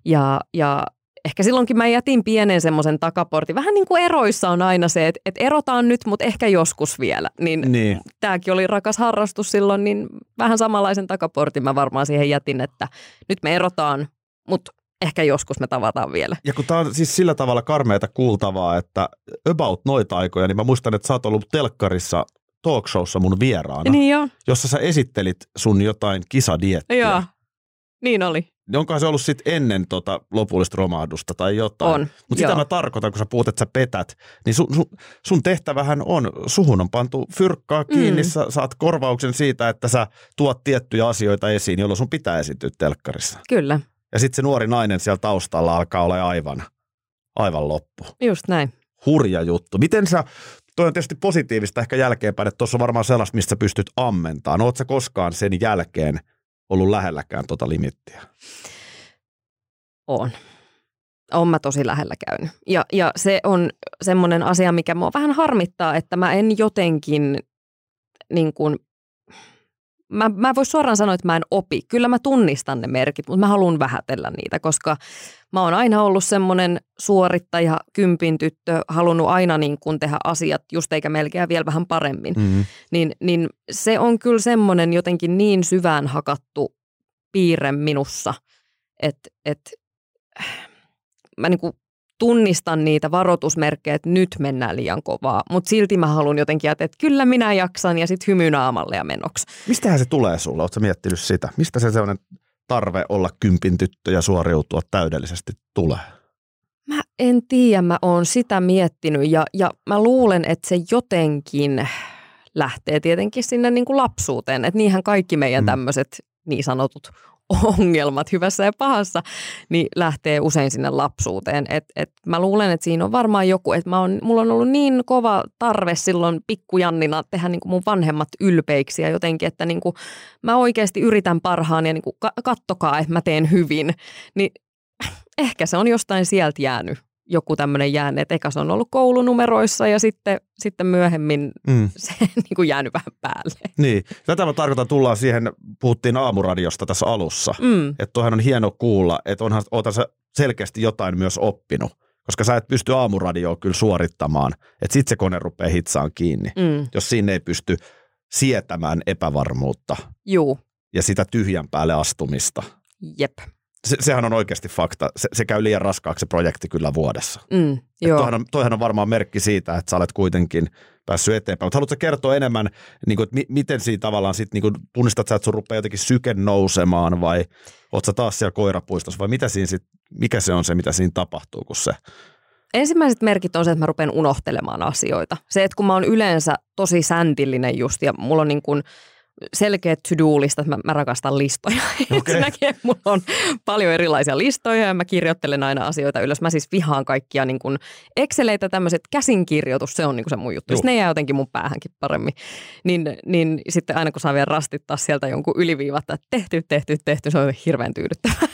S2: Ja, ja ehkä silloinkin mä jätin pienen semmoisen takaportin. Vähän niin kuin eroissa on aina se, että, että erotaan nyt, mutta ehkä joskus vielä. Niin, niin. tämäkin oli rakas harrastus silloin, niin vähän samanlaisen takaportin mä varmaan siihen jätin, että nyt me erotaan, mutta ehkä joskus me tavataan vielä.
S1: Ja kun tämä on siis sillä tavalla karmeita kuultavaa, että about noita aikoja, niin mä muistan, että sä oot ollut telkkarissa talkshowssa mun vieraana,
S2: niin jo.
S1: jossa sä esittelit sun jotain kisadiettiä.
S2: Joo, niin oli.
S1: Niin onkohan se ollut sitten ennen tota lopullista romahdusta tai jotain?
S2: On,
S1: Mutta sitä mä tarkoitan, kun sä puhut, että sä petät, niin sun, sun, sun tehtävähän on, suhun on pantu fyrkkaa kiinni, mm. sä saat korvauksen siitä, että sä tuot tiettyjä asioita esiin, jolloin sun pitää esiintyä telkkarissa.
S2: Kyllä.
S1: Ja sitten se nuori nainen siellä taustalla alkaa olla aivan, aivan loppu.
S2: Just näin.
S1: Hurja juttu. Miten sä, toi on tietysti positiivista ehkä jälkeenpäin, että tuossa on varmaan sellaista, mistä sä pystyt ammentamaan. Oletko sä koskaan sen jälkeen ollut lähelläkään tota limittiä?
S2: On. On mä tosi lähellä käynyt. Ja, ja se on semmoinen asia, mikä mua vähän harmittaa, että mä en jotenkin niin kuin, mä, mä voin suoraan sanoa, että mä en opi. Kyllä mä tunnistan ne merkit, mutta mä haluan vähätellä niitä, koska mä oon aina ollut semmoinen suorittaja, kympin tyttö, halunnut aina niin kuin tehdä asiat just eikä melkein vielä vähän paremmin. Mm-hmm. Niin, niin se on kyllä semmoinen jotenkin niin syvään hakattu piirre minussa, että, että mä niin kuin tunnistan niitä varoitusmerkkejä, että nyt mennään liian kovaa, mutta silti mä haluan jotenkin että kyllä minä jaksan ja sitten hymy naamalle ja menoksi.
S1: Mistähän se tulee sulla? Oletko miettinyt sitä? Mistä se sellainen tarve olla kympin tyttö ja suoriutua täydellisesti tulee?
S2: Mä en tiedä, mä oon sitä miettinyt ja, ja mä luulen, että se jotenkin lähtee tietenkin sinne niin kuin lapsuuteen. Että niinhän kaikki meidän mm. tämmöiset niin sanotut ongelmat hyvässä ja pahassa, niin lähtee usein sinne lapsuuteen. Et, et mä luulen, että siinä on varmaan joku, että mä mulla on ollut niin kova tarve silloin pikkujannina tehdä niin kuin mun vanhemmat ylpeiksi ja jotenkin, että niin kuin mä oikeasti yritän parhaan ja niin kuin kattokaa, että mä teen hyvin. Niin ehkä se on jostain sieltä jäänyt joku tämmöinen jääne, että eka se on ollut koulunumeroissa ja sitten, sitten myöhemmin mm. se niin kuin jäänyt vähän päälle.
S1: Niin, tätä mä tarkoitan, tullaan siihen, puhuttiin aamuradiosta tässä alussa, mm. että tuohan on hieno kuulla, että onhan, ootan sä selkeästi jotain myös oppinut, koska sä et pysty aamuradioa kyllä suorittamaan, että sit se kone rupeaa hitsaan kiinni, mm. jos sinne ei pysty sietämään epävarmuutta.
S2: Juu.
S1: Ja sitä tyhjän päälle astumista.
S2: Jep
S1: se, sehän on oikeasti fakta. Se, se käy liian raskaaksi se projekti kyllä vuodessa.
S2: Mm, joo.
S1: Toihan, on, toihan on varmaan merkki siitä, että sä olet kuitenkin päässyt eteenpäin. Mutta haluatko kertoa enemmän, niin kuin, että mi, miten siinä tavallaan sit, niin kuin, tunnistat sä, että sun rupeaa jotenkin syke nousemaan vai oot sä taas siellä koirapuistossa vai mitä siinä sit, mikä se on se, mitä siinä tapahtuu, kun se
S2: Ensimmäiset merkit on se, että mä rupean unohtelemaan asioita. Se, että kun mä oon yleensä tosi säntillinen just ja mulla on niin kuin – selkeät to-do-listat. Mä, mä rakastan listoja. Okay. Ensinnäkin mulla on paljon erilaisia listoja ja mä kirjoittelen aina asioita ylös. Mä siis vihaan kaikkia niin kuin Exceleitä, tämmöiset käsinkirjoitus, se on niin se mun juttu. Siis ne jää jotenkin mun päähänkin paremmin. Niin, niin sitten aina kun saa vielä rastittaa sieltä jonkun yliviivat, että tehty, tehty, tehty, se on hirveän tyydyttävää.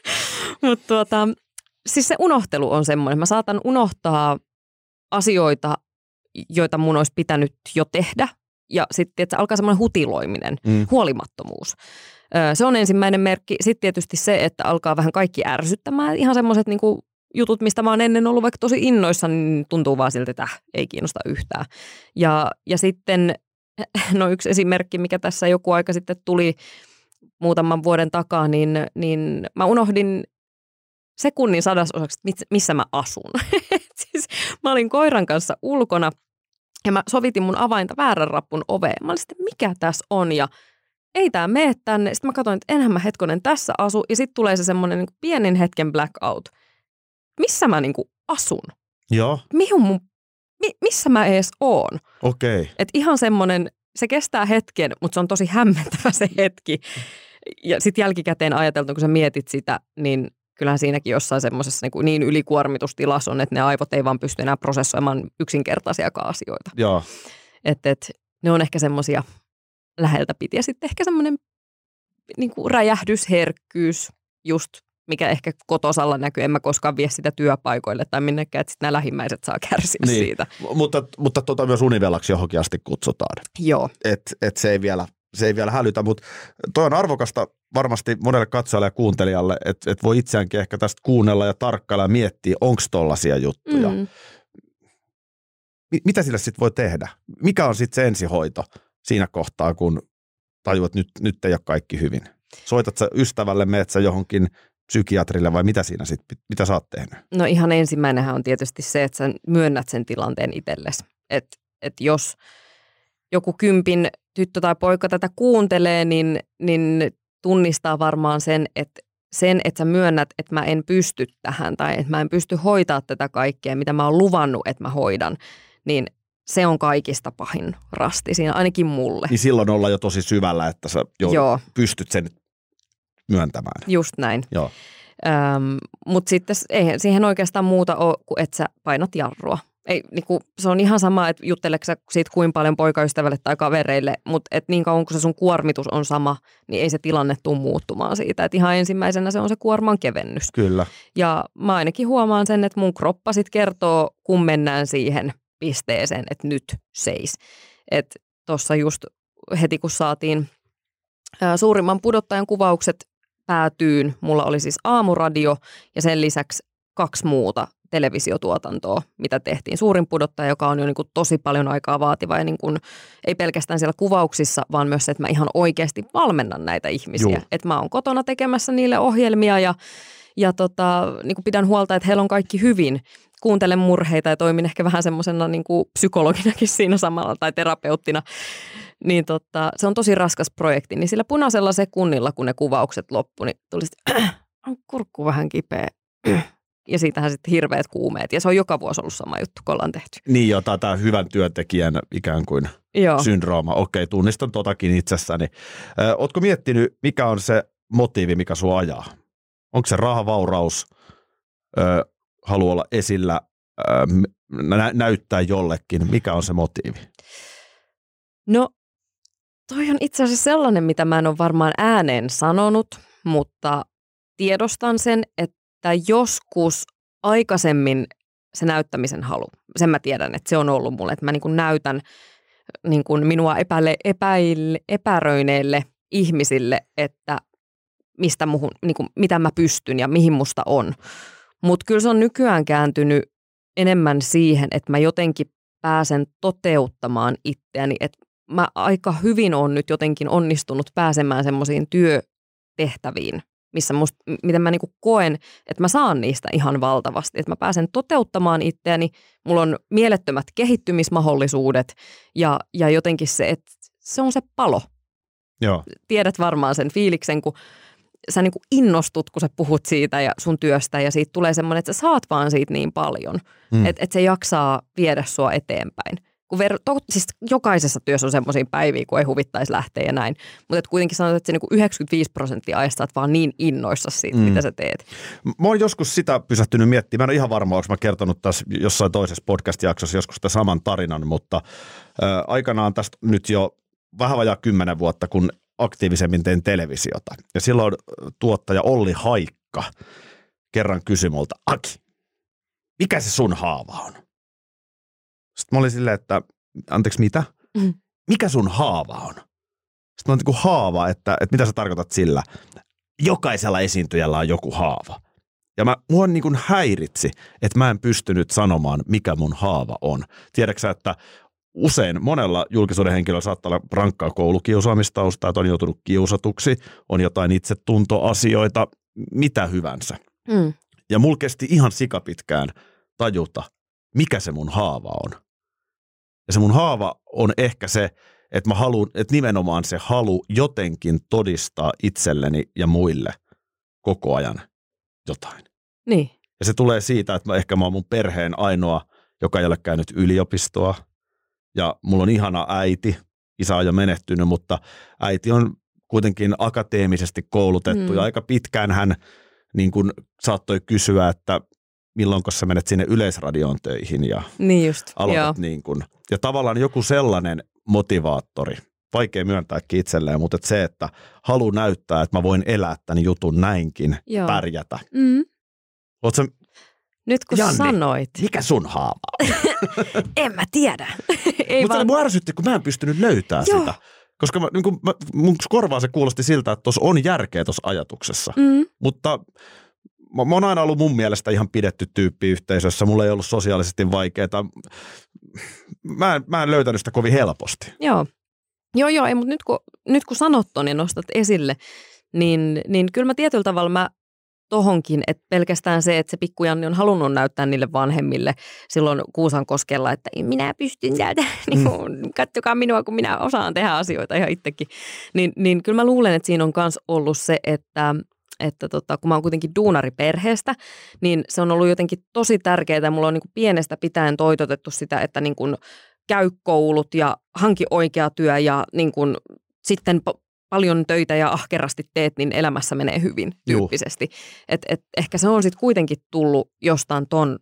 S2: Mutta tuota, siis se unohtelu on semmoinen. Mä saatan unohtaa asioita, joita mun olisi pitänyt jo tehdä ja sitten että alkaa semmoinen hutiloiminen, mm. huolimattomuus. Se on ensimmäinen merkki. Sitten tietysti se, että alkaa vähän kaikki ärsyttämään. Ihan semmoiset niin jutut, mistä mä oon ennen ollut vaikka tosi innoissa, niin tuntuu vaan siltä, että äh, ei kiinnosta yhtään. Ja, ja sitten no yksi esimerkki, mikä tässä joku aika sitten tuli muutaman vuoden takaa, niin, niin mä unohdin sekunnin sadasosaksi, missä mä asun. siis mä olin koiran kanssa ulkona – ja mä sovitin mun avainta väärän rappun oveen. Mä olin sitten, mikä tässä on? Ja ei tämä mene tänne. Sitten mä katsoin, että enhän mä hetkonen tässä asu. Ja sitten tulee se semmoinen niin pienin hetken blackout. Missä mä niin kuin asun?
S1: Joo.
S2: Mihin mun, mi, missä mä ees oon?
S1: Okei. Okay.
S2: Että ihan semmoinen, se kestää hetken, mutta se on tosi hämmentävä se hetki. Ja sitten jälkikäteen ajateltu, kun sä mietit sitä, niin kyllähän siinäkin jossain semmoisessa niin, niin ylikuormitustilassa on, että ne aivot ei vaan pysty enää prosessoimaan yksinkertaisia asioita.
S1: Joo.
S2: Et, et, ne on ehkä semmoisia läheltä piti. Ja sitten ehkä semmoinen niin räjähdysherkkyys, just mikä ehkä kotosalla näkyy, en mä koskaan vie sitä työpaikoille tai minnekään, että sitten nämä lähimmäiset saa kärsiä niin. siitä.
S1: Mutta, mutta tota myös univelaksi johonkin asti kutsutaan.
S2: Joo.
S1: Et, et se, ei vielä, se ei vielä hälytä, mutta toi on arvokasta varmasti monelle katsojalle ja kuuntelijalle, että et voi itseäänkin ehkä tästä kuunnella ja tarkkailla ja miettiä, onko tollaisia juttuja. Mm. Mitä sille sitten voi tehdä? Mikä on sitten se ensihoito siinä kohtaa, kun tajuat, että nyt, nyt ei ole kaikki hyvin? Soitat sä ystävälle, meet sä johonkin psykiatrille vai mitä siinä sitten, mitä sä oot tehnyt?
S2: No ihan ensimmäinenhän on tietysti se, että sä myönnät sen tilanteen itsellesi. Että et jos joku kympin tyttö tai poika tätä kuuntelee, niin, niin tunnistaa varmaan sen, että sen, että sä myönnät, että mä en pysty tähän tai että mä en pysty hoitaa tätä kaikkea, mitä mä oon luvannut, että mä hoidan, niin se on kaikista pahin rasti siinä, ainakin mulle.
S1: Niin silloin ollaan jo tosi syvällä, että sä jo Joo. pystyt sen myöntämään.
S2: Just näin.
S1: Joo.
S2: Öm, Mutta sitten eihän siihen oikeastaan muuta ole kuin että sä painat jarrua. Ei, niinku, se on ihan sama, että jutteleeko sä siitä kuin paljon poikaystävälle tai kavereille, mutta et niin kauan kun se sun kuormitus on sama, niin ei se tilanne tule muuttumaan siitä. Et ihan ensimmäisenä se on se kuorman kevennys.
S1: Kyllä.
S2: Ja mä ainakin huomaan sen, että mun kroppa sit kertoo, kun mennään siihen pisteeseen, että nyt seis. Että tuossa just heti kun saatiin ää, suurimman pudottajan kuvaukset päätyyn. Mulla oli siis aamuradio ja sen lisäksi kaksi muuta televisiotuotantoa, mitä tehtiin. Suurin pudottaja, joka on jo niin kuin tosi paljon aikaa vaativa ja niin kuin, ei pelkästään siellä kuvauksissa, vaan myös se, että mä ihan oikeasti valmennan näitä ihmisiä. Että mä oon kotona tekemässä niille ohjelmia ja, ja tota, niin kuin pidän huolta, että heillä on kaikki hyvin. Kuuntelen murheita ja toimin ehkä vähän semmoisena niin psykologinakin siinä samalla tai terapeuttina niin tota, se on tosi raskas projekti, niin sillä punaisella sekunnilla, kun ne kuvaukset loppu, niin tuli sitten, on kurkku vähän kipeä. Ja siitähän sitten hirveät kuumeet. Ja se on joka vuosi ollut sama juttu, kun ollaan tehty.
S1: Niin jo, tämä hyvän työntekijän ikään kuin Joo. syndrooma. Okei, tunnistan totakin itsessäni. Ö, ootko miettinyt, mikä on se motiivi, mikä sua ajaa? Onko se rahavauraus, ö, haluaa olla esillä, ö, nä- näyttää jollekin? Mikä on se motiivi?
S2: No Toi on itse asiassa sellainen, mitä mä en ole varmaan ääneen sanonut, mutta tiedostan sen, että joskus aikaisemmin se näyttämisen halu, sen mä tiedän, että se on ollut mulle, että mä niin kuin näytän niin kuin minua epäile, epäille, epäröineille ihmisille, että mistä muhun, niin kuin, mitä mä pystyn ja mihin musta on. Mutta kyllä se on nykyään kääntynyt enemmän siihen, että mä jotenkin pääsen toteuttamaan itseäni, että mä aika hyvin on nyt jotenkin onnistunut pääsemään semmoisiin työtehtäviin, missä musta, miten mä niinku koen, että mä saan niistä ihan valtavasti. Että mä pääsen toteuttamaan itseäni, mulla on mielettömät kehittymismahdollisuudet ja, ja jotenkin se, että se on se palo.
S1: Joo.
S2: Tiedät varmaan sen fiiliksen, kun sä niinku innostut, kun sä puhut siitä ja sun työstä ja siitä tulee semmoinen, että sä saat vaan siitä niin paljon, mm. että et se jaksaa viedä sua eteenpäin kun ver, to, siis jokaisessa työssä on semmoisia päiviä, kun ei huvittaisi lähteä ja näin. Mutta kuitenkin sanotaan, että se niinku 95 prosenttia ajasta että vaan niin innoissa siitä, mm. mitä sä teet.
S1: Mä oon joskus sitä pysähtynyt miettimään. Mä en ole ihan varma, onko mä kertonut tässä jossain toisessa podcast-jaksossa joskus sitä saman tarinan, mutta äh, aikanaan tästä nyt jo vähän vajaa kymmenen vuotta, kun aktiivisemmin tein televisiota. Ja silloin tuottaja Olli Haikka kerran kysyi multa, Aki, mikä se sun haava on? Sitten mä olin silleen, että anteeksi mitä? Mm. Mikä sun haava on? Sitten mä olin niin haava, että, että mitä sä tarkoitat sillä? Jokaisella esiintyjällä on joku haava. Ja mä, mua niin kuin häiritsi, että mä en pystynyt sanomaan, mikä mun haava on. Tiedätkö että usein monella julkisuuden henkilöllä saattaa olla rankkaa koulukiusaamistausta, että on joutunut kiusatuksi, on jotain itsetuntoasioita, mitä hyvänsä. Mm. Ja mulla kesti ihan sikapitkään tajuta, mikä se mun haava on. Ja se mun haava on ehkä se, että mä haluan, että nimenomaan se halu jotenkin todistaa itselleni ja muille koko ajan jotain.
S2: Niin.
S1: Ja se tulee siitä, että mä ehkä mä oon mun perheen ainoa, joka ei ole käynyt yliopistoa. Ja mulla on ihana äiti, isä on jo menehtynyt, mutta äiti on kuitenkin akateemisesti koulutettu mm. ja aika pitkään hän niin kuin saattoi kysyä, että milloin sä menet sinne yleisradioon töihin ja
S2: niin just,
S1: aloitat niin kuin. Ja tavallaan joku sellainen motivaattori vaikea myöntääkin itselleen, mutta et se, että halu näyttää, että mä voin elää tämän jutun näinkin,
S2: Joo.
S1: pärjätä.
S2: Mm.
S1: Oletko
S2: Nyt kun
S1: Janni,
S2: sanoit,
S1: mikä sun haava on?
S2: en mä tiedä. Ei
S1: Mutta
S2: vaan,
S1: mua ärsytti, kun mä en pystynyt löytämään
S2: Joo.
S1: sitä. Koska mä, niin kun mä, mun korvaan se kuulosti siltä, että tuossa on järkeä tuossa ajatuksessa.
S2: mm,
S1: Mutta mä, mä oon aina ollut mun mielestä ihan pidetty tyyppi yhteisössä. Mulla ei ollut sosiaalisesti vaikeaa. Mä mä en löytänyt sitä kovin helposti.
S2: joo. Joo, joo, ei, mutta nyt kun, nyt kun sanot ton ja nostat esille, niin, niin kyllä mä tietyllä tavalla mä tohonkin, että pelkästään se, että se pikkujanni on halunnut näyttää niille vanhemmille silloin Kuusankoskella, että minä pystyn täältä, niin kuin, katsokaa minua, kun minä osaan tehdä asioita ihan itsekin. Niin, niin kyllä mä luulen, että siinä on myös ollut se, että, että tota, kun mä oon kuitenkin duunariperheestä, niin se on ollut jotenkin tosi tärkeää. Mulla on niin kuin pienestä pitäen toitotettu sitä, että niin kuin käy koulut ja hanki oikea työ ja niin kuin sitten pa- paljon töitä ja ahkerasti teet, niin elämässä menee hyvin tyyppisesti. Et, et ehkä se on sitten kuitenkin tullut jostain ton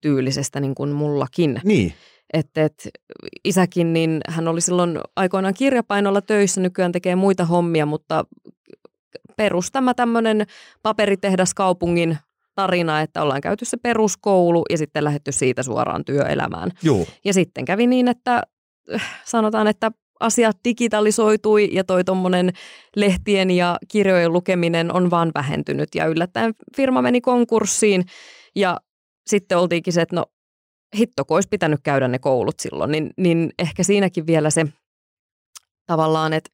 S2: tyylisestä niin kuin mullakin.
S1: Niin,
S2: Että et, isäkin, niin hän oli silloin aikoinaan kirjapainolla töissä, nykyään tekee muita hommia, mutta perustama tämmöinen paperitehdas kaupungin tarina, että ollaan käyty se peruskoulu ja sitten lähdetty siitä suoraan työelämään.
S1: juu.
S2: Ja sitten kävi niin, että äh, sanotaan, että asiat digitalisoitui ja toi tuommoinen lehtien ja kirjojen lukeminen on vaan vähentynyt ja yllättäen firma meni konkurssiin ja sitten oltiinkin se, että no hitto, kun olisi pitänyt käydä ne koulut silloin, niin, niin ehkä siinäkin vielä se tavallaan, että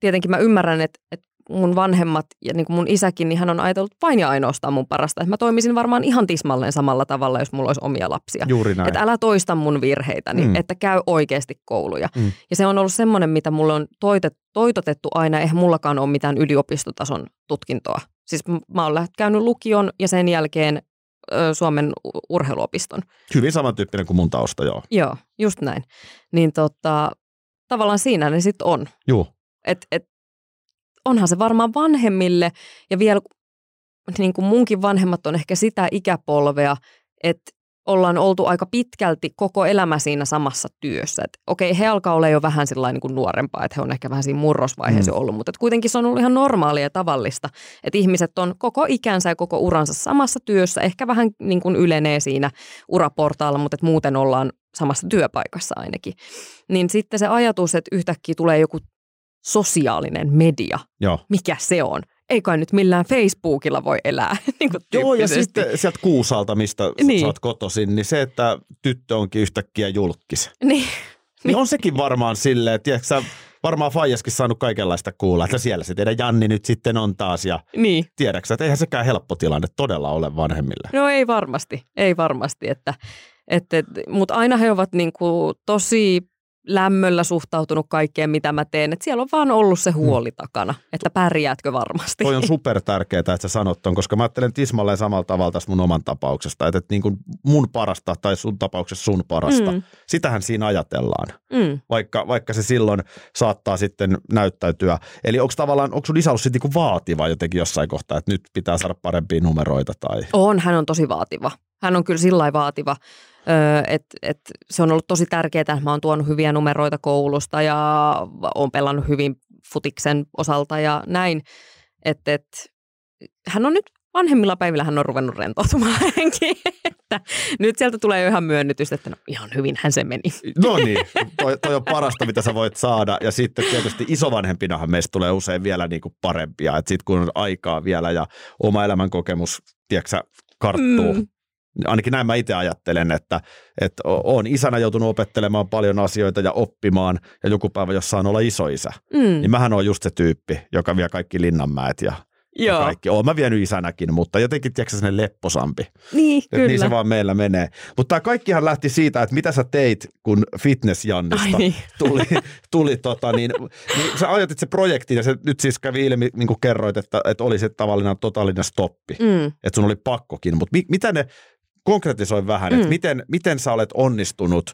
S2: tietenkin mä ymmärrän, että, että mun vanhemmat ja niin kuin mun isäkin, niin hän on ajatellut vain ja ainoastaan mun parasta. Että mä toimisin varmaan ihan tismalleen samalla tavalla, jos mulla olisi omia lapsia.
S1: Juuri näin.
S2: Että älä toista mun virheitäni,
S1: Mm.
S2: että käy oikeasti kouluja.
S1: Mm.
S2: Ja se on ollut semmoinen, mitä mulle on toitet, toitotettu aina. Eihän mullakaan ole mitään yliopistotason tutkintoa. Siis mä oon käynyt lukion ja sen jälkeen ö, Suomen urheiluopiston.
S1: Hyvin samantyyppinen kuin mun tausta, joo.
S2: Joo, just näin. Niin tota, tavallaan siinä ne sitten on.
S1: Juu.
S2: Et, et, onhan se varmaan vanhemmille ja vielä niin kuin munkin vanhemmat on ehkä sitä ikäpolvea, että ollaan oltu aika pitkälti koko elämä siinä samassa työssä. Et okei, he alkaa olla jo vähän niin kuin nuorempaa, että he on ehkä vähän siinä murrosvaiheessa
S1: Mm.
S2: ollut, mutta kuitenkin se on ollut ihan normaalia ja tavallista, että ihmiset on koko ikänsä ja koko uransa samassa työssä, ehkä vähän niin kuin ylenee siinä uraportaalla, mutta et muuten ollaan samassa työpaikassa ainakin. Niin sitten se ajatus, että yhtäkkiä tulee joku sosiaalinen media,
S1: Joo.
S2: mikä se on? Ei kai nyt millään Facebookilla voi elää. niin kuin
S1: Joo, ja sitten sieltä Kuusalta, mistä niin. Sä oot kotoisin, niin se, että tyttö onkin yhtäkkiä julkis.
S2: Niin,
S1: Niin on sekin varmaan silleen, että tiedätkö, sä varmaan Faijaskin saanut kaikenlaista kuulla, että siellä se teidän Janni nyt sitten on taas. Ja
S2: niin.
S1: tiedätkö, että eihän sekään helppo tilanne todella ole vanhemmille.
S2: No ei varmasti, ei varmasti. Että, että, mutta aina he ovat niin kuin tosi lämmöllä suhtautunut kaikkeen, mitä mä teen. Että siellä on vaan ollut se huoli takana, että pärjäätkö varmasti.
S1: Toi on super tärkeää, että sä sanot ton, koska mä ajattelen tismalleen samalla tavalla tästä mun oman tapauksesta, että, että niin kuin mun parasta tai sun tapauksessa sun parasta, mm.
S2: Mm.
S1: sitähän siinä ajatellaan,
S2: Mm.
S1: vaikka, vaikka se silloin saattaa sitten näyttäytyä. Eli onko tavallaan, onko sun isä ollut sitten niin vaativa jotenkin jossain kohtaa, että nyt pitää saada parempia numeroita tai...
S2: On, hän on tosi vaativa. Hän on kyllä sillä vaativa, että et se on ollut tosi tärkeää, että mä oon tuonut hyviä numeroita koulusta ja oon pelannut hyvin futiksen osalta ja näin. Että et, hän on nyt vanhemmilla päivillä hän on ruvennut rentoutumaan hänkin. että nyt sieltä tulee jo ihan myönnytystä, että no ihan hyvinhän se meni.
S1: No niin, toi, toi on parasta, mitä sä voit saada. Ja sitten tietysti isovanhempinahan meistä tulee usein vielä niin kuin parempia. Että sitten kun on aikaa vielä ja oma elämän kokemus, tiedätkö karttuu. Mm. Ainakin näin mä itse ajattelen, että, että on isänä joutunut opettelemaan paljon asioita ja oppimaan. Ja joku päivä, jos saan olla isoisä,
S2: Mm,
S1: niin mähän on just se tyyppi, joka vie kaikki linnanmäet ja, ja kaikki. Oon mä vienyt isänäkin, mutta jotenkin tiedätkö sellainen lepposampi.
S2: niin
S1: Et
S2: kyllä.
S1: niin se vaan meillä menee. Mutta tämä kaikkihan lähti siitä, että mitä sä teit, kun Fitness Jannista
S2: niin.
S1: tuli, tuli tota, niin, niin sä ajatit se projektiin ja se nyt siis kävi ilmi, niin kuin kerroit, että, että oli se tavallinen totaalinen stoppi.
S2: Mm.
S1: Että sun oli pakkokin, mutta mi, mitä ne, konkretisoi vähän, mm. että miten, miten sä olet onnistunut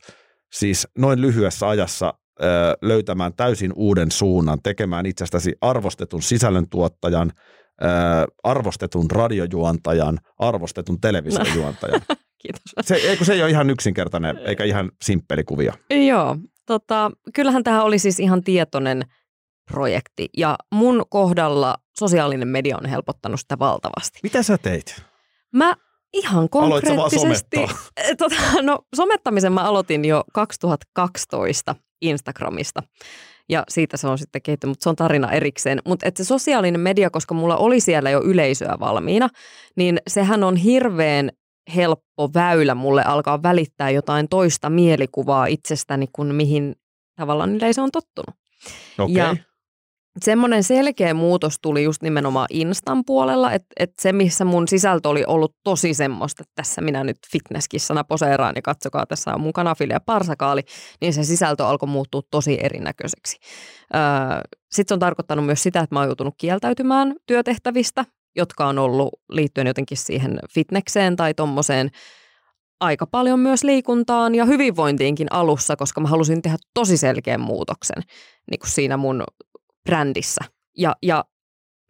S1: siis noin lyhyessä ajassa ö, löytämään täysin uuden suunnan, tekemään itsestäsi arvostetun sisällöntuottajan, ö, arvostetun radiojuontajan, arvostetun televisiojuontajan.
S2: Kiitos.
S1: Se, ei, kun se ei ole ihan yksinkertainen eikä ihan simppeli kuvio.
S2: Joo, tota, kyllähän tämä oli siis ihan tietoinen projekti ja mun kohdalla sosiaalinen media on helpottanut sitä valtavasti.
S1: Mitä sä teit?
S2: Mä ihan konkreettisesti,
S1: somettaa?
S2: tota, no somettamisen mä aloitin jo 2012 Instagramista ja siitä se on sitten kehittynyt, mutta se on tarina erikseen. Mutta että se sosiaalinen media, koska mulla oli siellä jo yleisöä valmiina, niin sehän on hirveän helppo väylä mulle alkaa välittää jotain toista mielikuvaa itsestäni kuin mihin tavallaan yleisö on tottunut.
S1: Okei.
S2: Ja semmoinen selkeä muutos tuli just nimenomaan Instan puolella, että et se, missä mun sisältö oli ollut tosi semmoista, että tässä minä nyt fitnesskissana poseeraan ja katsokaa, tässä on mun kanafili ja parsakaali, niin se sisältö alkoi muuttua tosi erinäköiseksi. Sitten se on tarkoittanut myös sitä, että mä oon joutunut kieltäytymään työtehtävistä, jotka on ollut liittyen jotenkin siihen fitnekseen tai tommoseen aika paljon myös liikuntaan ja hyvinvointiinkin alussa, koska mä halusin tehdä tosi selkeän muutoksen niin kuin siinä mun brändissä. Ja, ja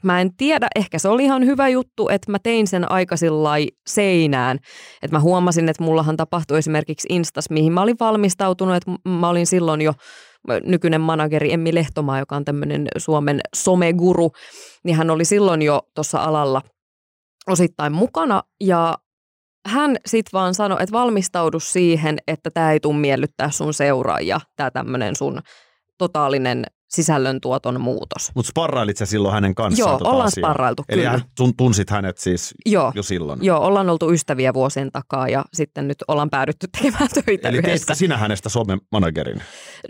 S2: mä en tiedä, ehkä se oli ihan hyvä juttu, että mä tein sen aika sillai seinään. Että mä huomasin, että mullahan tapahtui esimerkiksi Instas, mihin mä olin valmistautunut, että mä olin silloin jo nykyinen manageri Emmi Lehtomaa, joka on tämmöinen Suomen someguru, niin hän oli silloin jo tuossa alalla osittain mukana ja hän sitten vaan sanoi, että valmistaudu siihen, että tämä ei tule miellyttää sun seuraajia, tämä tämmöinen sun totaalinen sisällöntuoton muutos.
S1: Mutta sparrailit sä silloin hänen kanssaan
S2: Joo,
S1: tota
S2: ollaan
S1: asiaa?
S2: sparrailtu,
S1: Eli
S2: kyllä.
S1: tunsit hänet siis
S2: Joo,
S1: jo silloin?
S2: joo, ollaan oltu ystäviä vuosien takaa ja sitten nyt ollaan päädytty tekemään töitä
S1: Eli
S2: yhdessä.
S1: sinä hänestä Suomen managerin?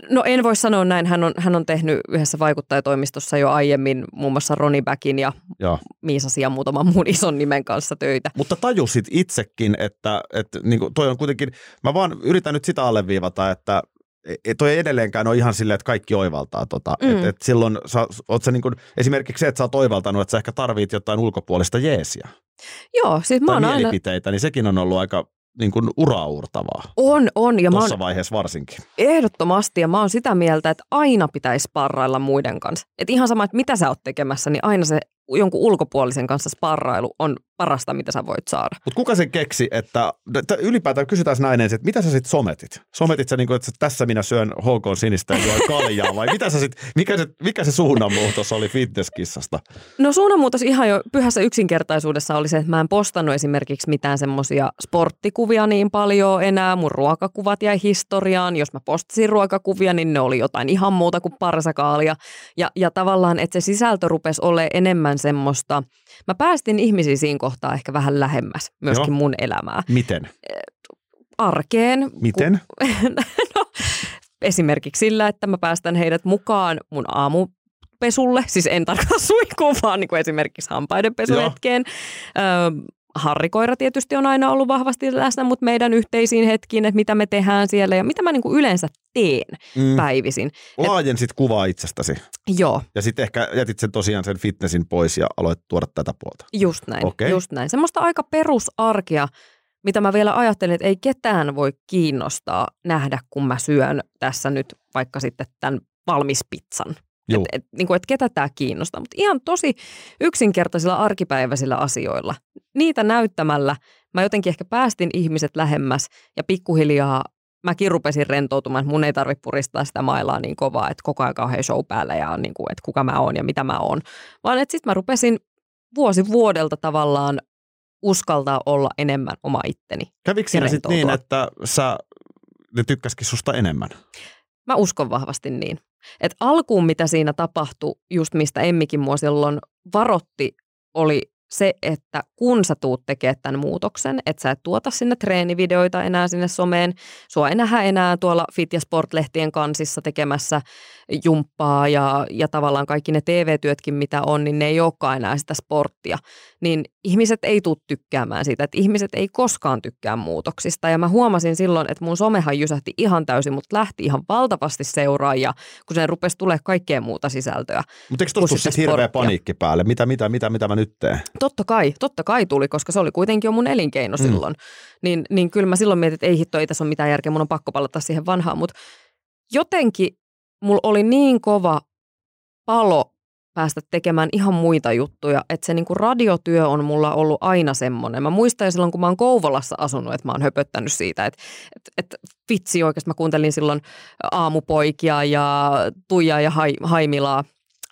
S2: No en voi sanoa näin, hän on, hän on tehnyt yhdessä vaikuttajatoimistossa jo aiemmin muun muassa Roni Backin ja
S1: Joo.
S2: Miisasin ja muutaman muun ison nimen kanssa töitä.
S1: Mutta tajusit itsekin, että, että niin kuin toi on kuitenkin, mä vaan yritän nyt sitä alleviivata, että e- toi ei edelleenkään ole ihan silleen, että kaikki oivaltaa tota. Mm. Et, et silloin sä, oot sä niin kuin, esimerkiksi se, että sä oot oivaltanut, että sä ehkä tarvit jotain ulkopuolista jeesiä
S2: Joo, siis mä oon aina...
S1: mielipiteitä, niin sekin on ollut aika niin kuin uraurtavaa.
S2: On, on. Ja mä
S1: Tuossa
S2: oon
S1: vaiheessa varsinkin.
S2: ehdottomasti, ja mä oon sitä mieltä, että aina pitäisi sparrailla muiden kanssa. Että ihan sama, että mitä sä oot tekemässä, niin aina se jonkun ulkopuolisen kanssa sparrailu on parasta, mitä sä voit saada.
S1: Mutta kuka sen keksi, että ylipäätään kysytään näin ensin, että mitä sä sitten sometit? Sometit sä niin kuin, että tässä minä syön HK sinistä ja juon kaljaa vai mitä sä sit, mikä se, mikä se suunnanmuutos oli fitnesskissasta?
S2: No suunnanmuutos ihan jo pyhässä yksinkertaisuudessa oli se, että mä en postannut esimerkiksi mitään semmoisia sporttikuvia niin paljon enää. Mun ruokakuvat jäi historiaan. Jos mä postasin ruokakuvia, niin ne oli jotain ihan muuta kuin parsakaalia. Ja, ja tavallaan, että se sisältö rupesi olemaan enemmän semmoista. Mä päästin ihmisiä siinä kohtaa ehkä vähän lähemmäs myöskin
S1: Joo.
S2: mun elämää.
S1: Miten?
S2: Arkeen.
S1: Miten?
S2: no, esimerkiksi sillä, että mä päästän heidät mukaan mun aamupesulle, siis en tarkoita suihkuun, vaan niin kuin esimerkiksi hampaiden pesuhetkeen. Ö, Harrikoira tietysti on aina ollut vahvasti läsnä, mutta meidän yhteisiin hetkiin, että mitä me tehdään siellä ja mitä mä niin kuin yleensä teen
S1: Mm.
S2: päivisin.
S1: Laajensit kuvaa itsestäsi
S2: Joo,
S1: ja sitten ehkä jätit sen tosiaan sen fitnessin pois ja aloit tuoda tätä puolta.
S2: just näin,
S1: Okei.
S2: just näin. Semmoista aika perusarkea, mitä mä vielä ajattelin, että ei ketään voi kiinnostaa nähdä, kun mä syön tässä nyt vaikka sitten tämän valmispizzan.
S1: Juu.
S2: Että et, niin et ketä tämä kiinnostaa. Mutta ihan tosi yksinkertaisilla arkipäiväisillä asioilla. Niitä näyttämällä mä jotenkin ehkä päästin ihmiset lähemmäs ja pikkuhiljaa mäkin rupesin rentoutumaan, että mun ei tarvitse puristaa sitä mailaa niin kovaa, että koko ajan kauhean show päällä ja niin kuin, että kuka mä oon ja mitä mä oon. Vaan että sitten mä rupesin vuosi vuodelta tavallaan uskaltaa olla enemmän oma itteni.
S1: Kävikö siinä sitten niin, että sä, ne tykkäskin susta enemmän?
S2: Mä uskon vahvasti niin. Et alkuun mitä siinä tapahtui, just mistä Emmikin mua silloin varotti, oli se, että kun sä tuut tekemään tämän muutoksen, että sä et tuota sinne treenivideoita enää sinne someen, sua ei nähdä enää tuolla Fit- ja Sport-lehtien kansissa tekemässä jumppaa ja, ja tavallaan kaikki ne TV-työtkin, mitä on, niin ne ei olekaan enää sitä sporttia, niin ihmiset ei tule tykkäämään siitä, että ihmiset ei koskaan tykkää muutoksista. Ja mä huomasin silloin, että mun somehan jysähti ihan täysin, mutta lähti ihan valtavasti seuraajia, kun se rupesi tulee kaikkea muuta sisältöä.
S1: Mutta eikö tuossa
S2: sitten
S1: hirveä paniikki päälle? Mitä, mitä, mitä, mitä mä nyt teen?
S2: Totta kai, totta kai tuli, koska se oli kuitenkin jo mun elinkeino
S1: Mm.
S2: silloin. Niin, niin kyllä mä silloin mietin, että ei hitto, ei tässä ole mitään järkeä, mun on pakko palata siihen vanhaan. Mutta jotenkin mulla oli niin kova palo päästä tekemään ihan muita juttuja. Että se niinku radiotyö on mulla ollut aina semmoinen. Mä muistan jo silloin, kun mä oon Kouvolassa asunut, että mä oon höpöttänyt siitä, että et, et, vitsi oikeasti mä kuuntelin silloin aamupoikia ja Tuija ja Haimilaa.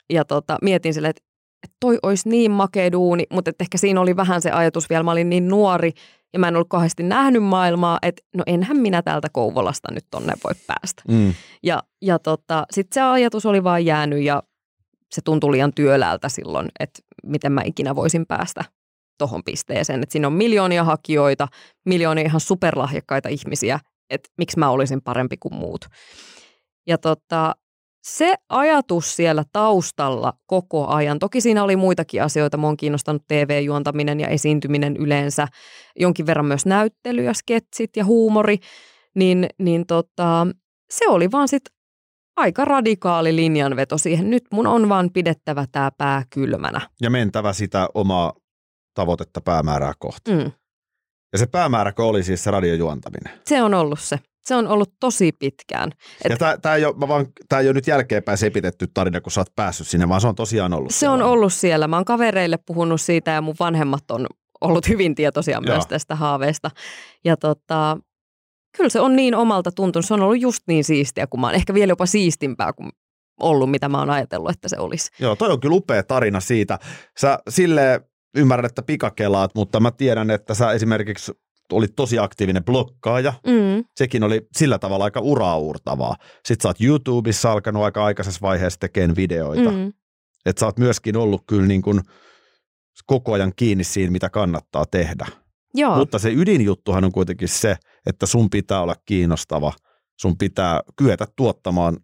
S2: Ja tota, mietin silleen, että et toi olisi niin makea duuni, mutta et ehkä siinä oli vähän se ajatus vielä, mä olin niin nuori ja mä en ollut kauheasti nähnyt maailmaa, että no enhän minä täältä Kouvolasta nyt tonne voi päästä. Mm. Ja, ja tota, sitten se ajatus oli vaan jäänyt ja se tuntui liian työläältä silloin, että miten mä ikinä voisin päästä tuohon pisteeseen. Että siinä on miljoonia hakijoita, miljoonia ihan superlahjakkaita ihmisiä, että miksi mä olisin parempi kuin muut. Ja tota, se ajatus siellä taustalla koko ajan, toki siinä oli muitakin asioita, mua on kiinnostanut TV-juontaminen ja esiintyminen yleensä, jonkin verran myös näyttely ja sketsit ja huumori, niin, niin tota, se oli vaan sitten aika radikaali linjanveto siihen. Nyt mun on vaan pidettävä tämä pää kylmänä.
S1: Ja mentävä sitä omaa tavoitetta päämäärää kohti. Mm. Ja se päämääräkö oli siis se radiojuontaminen?
S2: Se on ollut se. Se on ollut tosi pitkään.
S1: Et, ja tämä ei, ole, ei ole nyt jälkeenpäin sepitetty tarina, kun sä oot päässyt sinne, vaan se on tosiaan ollut
S2: Se siellä. on ollut siellä. Mä oon kavereille puhunut siitä ja mun vanhemmat on ollut hyvin tietoisia Joo. myös tästä haaveesta. Ja tota, kyllä se on niin omalta tuntunut. Se on ollut just niin siistiä, kun mä oon ehkä vielä jopa siistimpää kuin ollut, mitä mä oon ajatellut, että se olisi.
S1: Joo, toi on kyllä upea tarina siitä. Sä sille ymmärrän, että pikakelaat, mutta mä tiedän, että sä esimerkiksi olit tosi aktiivinen blokkaaja. Mm. Sekin oli sillä tavalla aika uraurtavaa. Sitten sä oot YouTubessa alkanut aika aikaisessa vaiheessa tekemään videoita. Mm. Että sä oot myöskin ollut kyllä niin kuin koko ajan kiinni siinä, mitä kannattaa tehdä. Joo. Mutta se ydinjuttuhan on kuitenkin se, että sun pitää olla kiinnostava. Sun pitää kyetä tuottamaan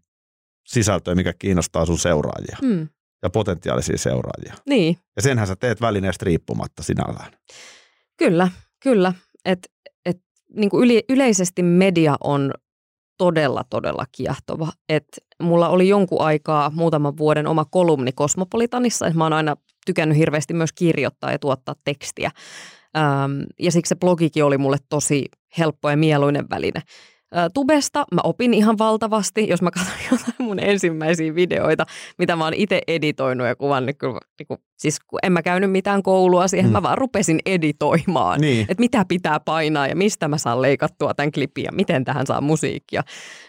S1: sisältöä, mikä kiinnostaa sun seuraajia. Mm. Ja potentiaalisia seuraajia.
S2: Niin.
S1: Ja senhän sä teet välineestä riippumatta sinällään.
S2: Kyllä, kyllä että et, niin yleisesti media on todella, todella kiehtova. Et mulla oli jonkun aikaa, muutaman vuoden oma kolumni Kosmopolitanissa. Mä oon aina tykännyt hirveästi myös kirjoittaa ja tuottaa tekstiä. Ähm, ja siksi se blogikin oli mulle tosi helppo ja mieluinen väline tubesta. Mä opin ihan valtavasti, jos mä katson jotain mun ensimmäisiä videoita, mitä mä oon itse editoinut ja kuvannut. Kyllä, niin kuin, siis kun en mä käynyt mitään koulua siihen, mm. mä vaan rupesin editoimaan, niin. että mitä pitää painaa ja mistä mä saan leikattua tämän klipin ja miten tähän saa musiikkia.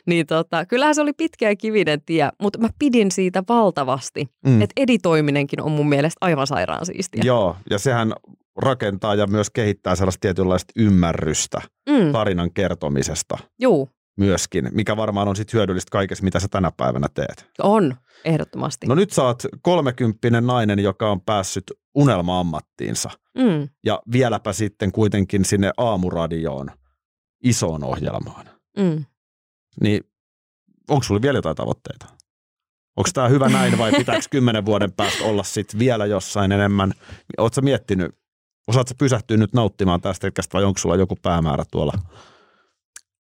S2: Niin tota, kyllähän se oli pitkä ja kivinen tie, mutta mä pidin siitä valtavasti, mm. että editoiminenkin on mun mielestä aivan sairaan siistiä.
S1: Joo, ja sehän rakentaa ja myös kehittää sellaista tietynlaista ymmärrystä mm. tarinan kertomisesta.
S2: Juu.
S1: Myöskin, mikä varmaan on sitten hyödyllistä kaikessa, mitä sä tänä päivänä teet.
S2: On, ehdottomasti.
S1: No nyt sä oot kolmekymppinen nainen, joka on päässyt unelma-ammattiinsa. Mm. Ja vieläpä sitten kuitenkin sinne aamuradioon, isoon ohjelmaan. Mm. Niin onko sulla vielä jotain tavoitteita? Onko tämä hyvä näin vai pitääkö kymmenen vuoden päästä olla sitten vielä jossain enemmän? Oletko miettinyt Osaatko pysähtyä nyt nauttimaan tästä hetkestä vai onko sulla joku päämäärä tuolla?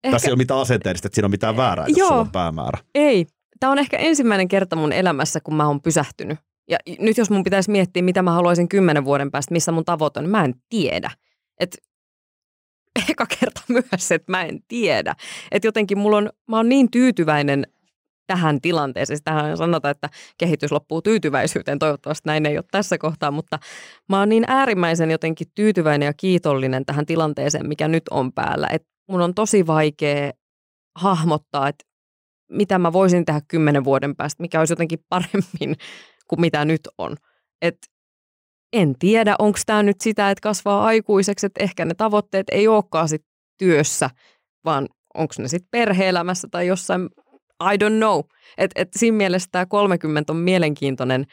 S1: Ehkä... Tässä ei ole mitään asenteellista, että siinä on mitään väärää, jos Joo, sulla on päämäärä.
S2: Ei. Tämä on ehkä ensimmäinen kerta mun elämässä, kun mä oon pysähtynyt. Ja nyt jos mun pitäisi miettiä, mitä mä haluaisin kymmenen vuoden päästä, missä mun tavoite on, niin mä en tiedä. Et eka kerta myös, että mä en tiedä. Että jotenkin mulla on, mä oon niin tyytyväinen tähän tilanteeseen. Tähän sanotaan, että kehitys loppuu tyytyväisyyteen. Toivottavasti näin ei ole tässä kohtaa, mutta mä oon niin äärimmäisen jotenkin tyytyväinen ja kiitollinen tähän tilanteeseen, mikä nyt on päällä. Että mun on tosi vaikea hahmottaa, että mitä mä voisin tehdä kymmenen vuoden päästä, mikä olisi jotenkin paremmin kuin mitä nyt on. Et en tiedä, onko tämä nyt sitä, että kasvaa aikuiseksi, että ehkä ne tavoitteet ei olekaan sit työssä, vaan onko ne sitten perhe-elämässä tai jossain I don't know. Et, et siinä mielessä tämä 30 on mielenkiintoinen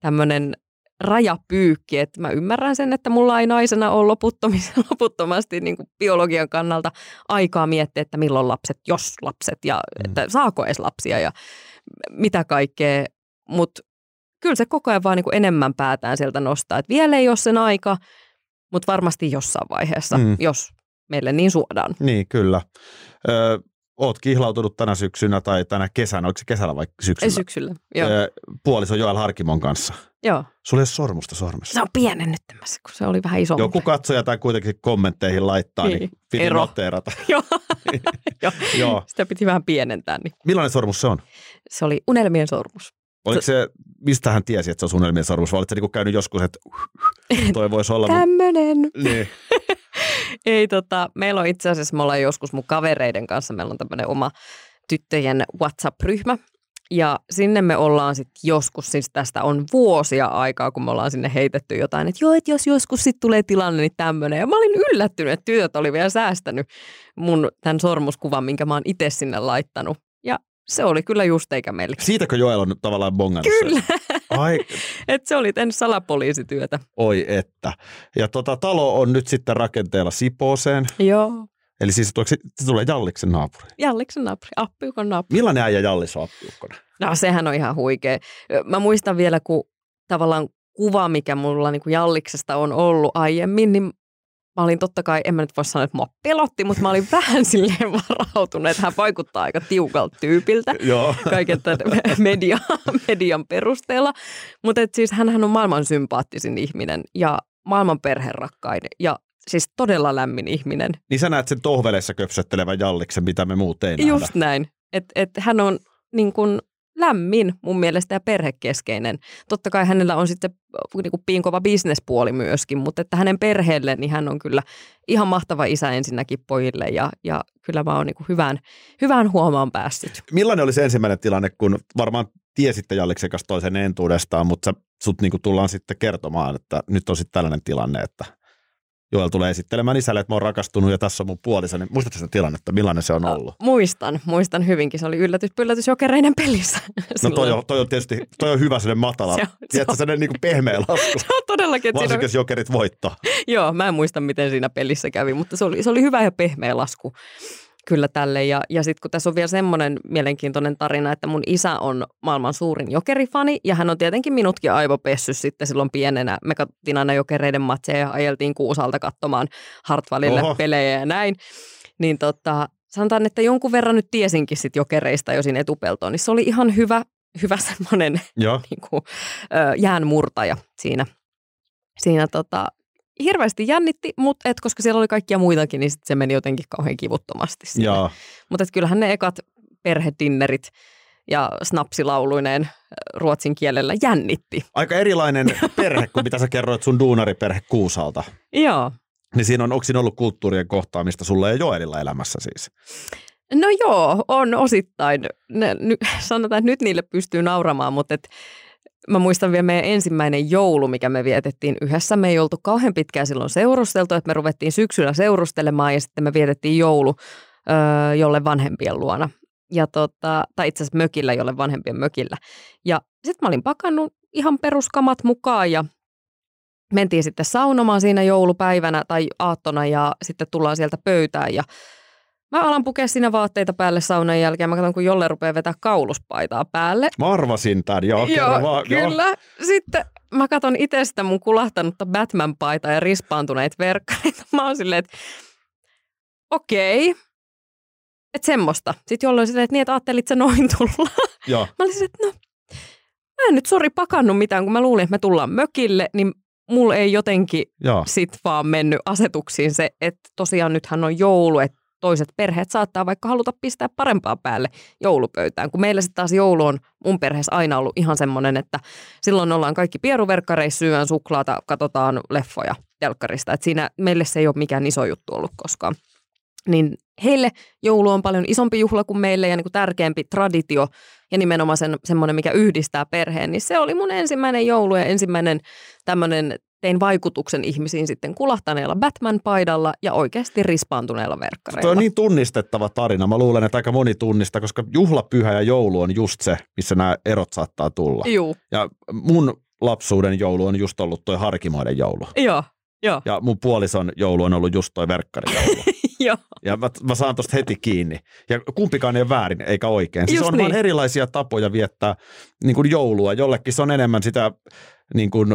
S2: tämmöinen rajapyykki, että mä ymmärrän sen, että mulla ei naisena ole loputtomasti niin kuin biologian kannalta aikaa miettiä, että milloin lapset, jos lapset ja mm. että saako edes lapsia ja mitä kaikkea, mutta kyllä se koko ajan vaan niin kuin enemmän päätään sieltä nostaa, että vielä ei ole sen aika, mutta varmasti jossain vaiheessa, mm. jos meille niin suodaan.
S1: Niin, kyllä. Ö, oot kihlautunut tänä syksynä tai tänä kesänä, oliko se kesällä vai syksyllä?
S2: Ei syksyllä, joo.
S1: Puoliso Joel Harkimon kanssa.
S2: Joo.
S1: Sulla ei ole sormusta sormessa.
S2: Se on pienennyttämässä, kun se oli vähän isompi.
S1: Joku katsoja tai kuitenkin kommentteihin laittaa, niin, niin piti Ero. noteerata.
S2: Joo. Joo. Sitä piti vähän pienentää. Niin.
S1: Millainen sormus se on?
S2: Se oli unelmien sormus.
S1: Oliko se, mistä hän tiesi, että se on suunnilmien sormus, vai olitko niinku käynyt joskus, että toi voisi olla...
S2: Tämmönen.
S1: Niin.
S2: Ei tota, meillä on itse asiassa, me ollaan joskus mun kavereiden kanssa, meillä on tämmöinen oma tyttöjen WhatsApp-ryhmä. Ja sinne me ollaan sitten joskus, siis tästä on vuosia aikaa, kun me ollaan sinne heitetty jotain, että joo, että jos joskus sitten tulee tilanne, niin tämmöinen. Ja mä olin yllättynyt, että tytöt oli vielä säästänyt mun tämän sormuskuvan, minkä mä oon itse sinne laittanut. Ja se oli kyllä just eikä meille.
S1: Siitäkö Joel on tavallaan bongannut sen? Ai,
S2: että se oli tehnyt salapoliisityötä.
S1: oi että. Ja tota, talo on nyt sitten rakenteella Sipooseen.
S2: Joo.
S1: Eli siis se tulee Jalliksen naapuri.
S2: Jalliksen naapuri, appiukon naapuri.
S1: Millainen äijä Jallis on appiukkona?
S2: No sehän on ihan huikea. Mä muistan vielä, kun tavallaan kuva, mikä mulla niin kuin Jalliksesta on ollut aiemmin, niin mä olin totta kai, en mä nyt voi sanoa, että mua pelotti, mutta mä olin vähän silleen varautunut, että hän vaikuttaa aika tiukalta tyypiltä
S1: Joo.
S2: kaiken tämän media, median perusteella. Mutta siis hänhän on maailman sympaattisin ihminen ja maailman perherakkainen ja siis todella lämmin ihminen.
S1: Niin sä näet sen tohveleissa köpsöttelevän Jalliksen, mitä me muut ei nähdä.
S2: Just näin. Että et hän on niin kuin lämmin mun mielestä ja perhekeskeinen. Totta kai hänellä on sitten niin kuin piinkova bisnespuoli myöskin, mutta että hänen perheelle niin hän on kyllä ihan mahtava isä ensinnäkin pojille ja, ja kyllä mä oon niin kuin hyvään, hyvään huomaan päässyt.
S1: Millainen oli se ensimmäinen tilanne, kun varmaan tiesitte Jalliksen kanssa toisen entuudestaan, mutta sut niinku tullaan sitten kertomaan, että nyt on sitten tällainen tilanne, että Joel tulee esittelemään isälle, että mä oon rakastunut ja tässä on mun puoliso, niin muistatko sitä tilannetta, millainen se on ollut?
S2: Muistan, muistan hyvinkin. Se oli yllätys, yllätys jokereiden pelissä.
S1: No toi on, toi on tietysti, toi on hyvä sellainen matala,
S2: Se on- se
S1: tiedätkö,
S2: on-
S1: sellainen niinku pehmeä lasku,
S2: Se on todellakin,
S1: varsinkin jos jokerit voittaa.
S2: Joo, mä en muista, miten siinä pelissä kävi, mutta se oli, se oli hyvä ja pehmeä lasku kyllä tälle. Ja, ja sitten kun tässä on vielä semmoinen mielenkiintoinen tarina, että mun isä on maailman suurin jokerifani ja hän on tietenkin minutkin aivopessy sitten silloin pienenä. Me katsottiin aina jokereiden matseja ja ajeltiin Kuusalta katsomaan Hartwallille
S1: Oho.
S2: pelejä ja näin. Niin tota, sanotaan, että jonkun verran nyt tiesinkin sit jokereista jo siinä etupeltoon, niin se oli ihan hyvä, hyvä semmoinen niin kuin, jäänmurtaja siinä. siinä tota, hirveästi jännitti, mutta et, koska siellä oli kaikkia muitakin, niin sit se meni jotenkin kauhean kivuttomasti. Mutta kyllähän ne ekat perhedinnerit ja snapsilauluineen ö, ruotsin kielellä jännitti.
S1: Aika erilainen perhe kuin mitä sä kerroit sun duunariperhe Kuusalta.
S2: Joo.
S1: Niin siinä on, onko siinä ollut kulttuurien kohtaamista sulla ja Joelilla elämässä siis?
S2: No joo, on osittain. Ne, ny, sanotaan, että nyt niille pystyy nauramaan, mutta et, mä muistan vielä meidän ensimmäinen joulu, mikä me vietettiin yhdessä. Me ei oltu kauhean pitkään silloin seurusteltu, että me ruvettiin syksyllä seurustelemaan ja sitten me vietettiin joulu öö, jolle vanhempien luona. Ja tota, tai itse asiassa mökillä, jolle vanhempien mökillä. Ja sitten mä olin pakannut ihan peruskamat mukaan ja mentiin sitten saunomaan siinä joulupäivänä tai aattona ja sitten tullaan sieltä pöytään ja Mä alan pukea siinä vaatteita päälle saunan jälkeen. Mä katson, kun Jolle rupeaa vetää kauluspaitaa päälle.
S1: Mä arvasin tämän, joo.
S2: Joo,
S1: vaan, joo.
S2: kyllä. Sitten mä katson itse sitä mun kulahtanutta Batman-paitaa ja rispaantuneita verkkareita. Mä oon silleen, että okei, okay. että semmoista. Sitten Jolle on silleen, että niin, että ajattelit sä noin tulla.
S1: joo.
S2: Mä olin silleen, että no, mä en nyt sori pakannut mitään, kun mä luulin, että me tullaan mökille, niin mulla ei jotenkin
S1: joo.
S2: sit vaan mennyt asetuksiin se, että tosiaan nythän on joulu, että toiset perheet saattaa vaikka haluta pistää parempaa päälle joulupöytään. Kun meillä sitten taas joulu on mun perheessä aina ollut ihan semmoinen, että silloin ollaan kaikki pieruverkkareissa, syön suklaata, katsotaan leffoja telkkarista. Et siinä meille se ei ole mikään iso juttu ollut koskaan. Niin heille joulu on paljon isompi juhla kuin meille ja niin kuin tärkeämpi traditio ja nimenomaan sen, semmoinen, mikä yhdistää perheen. Niin se oli mun ensimmäinen joulu ja ensimmäinen tämmöinen tein vaikutuksen ihmisiin sitten kulahtaneella Batman-paidalla ja oikeasti rispaantuneella verkkareilla.
S1: Tuo on niin tunnistettava tarina. Mä luulen, että aika moni tunnistaa, koska juhlapyhä ja joulu on just se, missä nämä erot saattaa tulla.
S2: Juu,
S1: Ja mun lapsuuden joulu on just ollut toi Harkimoiden joulu.
S2: joo, joo,
S1: Ja mun puolison joulu on ollut just toi verkkarijoulu.
S2: joo.
S1: Ja mä, mä saan tosta heti kiinni. Ja kumpikaan ei ole väärin eikä oikein. Siis
S2: Just
S1: on
S2: niin.
S1: vaan erilaisia tapoja viettää niin kuin joulua. Jollekin se on enemmän sitä niin kuin,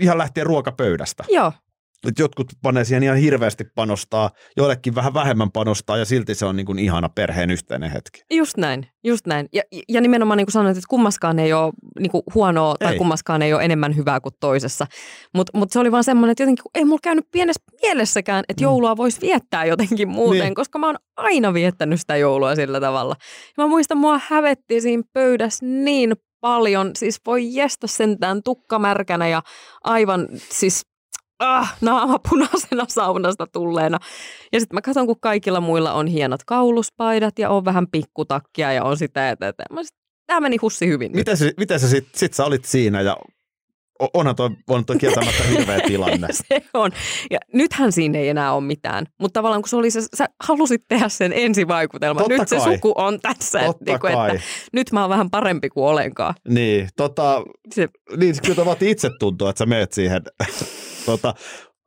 S1: ihan lähtien ruokapöydästä.
S2: Joo,
S1: Et jotkut panee siihen ihan hirveästi panostaa, joillekin vähän vähemmän panostaa ja silti se on niin kuin ihana perheen yhteinen hetki.
S2: just näin, just näin. Ja, ja nimenomaan niin kuin sanoit, että kummaskaan ei ole niin kuin huonoa tai
S1: Ei.
S2: kummaskaan ei ole enemmän hyvää kuin toisessa. Mutta mut se oli vaan semmoinen, että jotenkin kun ei mulla käynyt pienessä mielessäkään, että joulua voisi viettää jotenkin muuten,
S1: Mm. Niin.
S2: niin. koska mä oon aina viettänyt sitä joulua sillä tavalla. Ja mä muistan, mua hävetti siinä pöydässä niin paljon. Siis voi jestä sentään tukkamärkänä ja aivan siis ah, naama punaisena saunasta tulleena. Ja sitten mä katson, kun kaikilla muilla on hienot kauluspaidat ja on vähän pikkutakkia ja on sitä, että, että mä sit, tämä meni hussi hyvin.
S1: Miten, se, miten sä sit, sit sä olit siinä ja onhan toi, on toi kieltämättä hirveä tilanne.
S2: se on. Ja nythän siinä ei enää ole mitään. Mutta tavallaan kun se oli se, sä halusit tehdä sen ensivaikutelman.
S1: Totta
S2: nyt
S1: kai.
S2: se suku on tässä.
S1: Totta
S2: Että, niin kuin,
S1: kai.
S2: että nyt mä oon vähän parempi kuin olenkaan.
S1: Niin, tota,
S2: Se,
S1: niin kyllä vaatii itse tuntua, että sä meet siihen. Tota,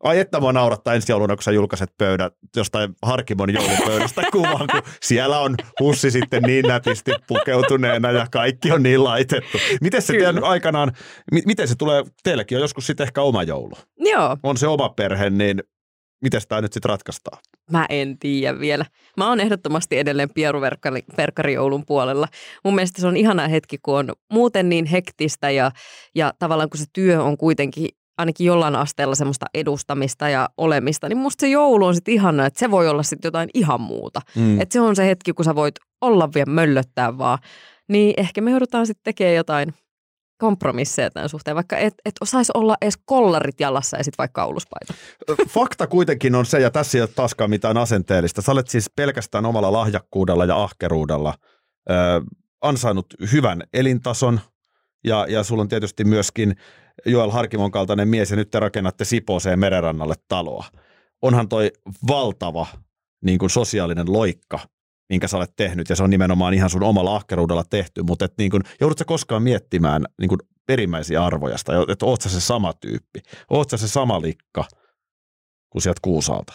S1: ai että mua naurattaa ensi jouluna, kun sä julkaiset pöydät jostain Harkimon joulupöydästä kuvan, kun siellä on hussi sitten niin nätisti pukeutuneena ja kaikki on niin laitettu. Miten se teidän aikanaan, mi- miten se tulee, teilläkin on joskus sitten ehkä oma joulu.
S2: joo,
S1: On se oma perhe, niin miten tämä nyt sitten ratkaistaan?
S2: mä en tiedä vielä. Mä oon ehdottomasti edelleen pieruverkkarijoulun puolella. Mun mielestä se on ihana hetki, kun on muuten niin hektistä ja, ja tavallaan kun se työ on kuitenkin ainakin jollain asteella semmoista edustamista ja olemista, niin musta se joulu on sitten ihana, että se voi olla sitten jotain ihan muuta.
S1: Mm.
S2: Että se on se hetki, kun sä voit olla vielä möllöttää vaan. Niin ehkä me joudutaan sitten tekemään jotain kompromisseja tämän suhteen, vaikka et, et osaisi olla edes kollarit jalassa ja sitten vaikka kauluspaita.
S1: Fakta kuitenkin on se, ja tässä ei ole taaskaan mitään asenteellista. Sä olet siis pelkästään omalla lahjakkuudella ja ahkeruudella ö, ansainnut hyvän elintason, ja, ja sulla on tietysti myöskin Joel Harkimon kaltainen mies, ja nyt te rakennatte Sipooseen merenrannalle taloa. Onhan toi valtava niin kuin sosiaalinen loikka, minkä sä olet tehnyt, ja se on nimenomaan ihan sun omalla ahkeruudella tehty, mutta et niin kuin, joudut sä koskaan miettimään niin kuin perimmäisiä arvoja, että oot sä se sama tyyppi, oot sä se sama likka, kuin sieltä Kuusalta.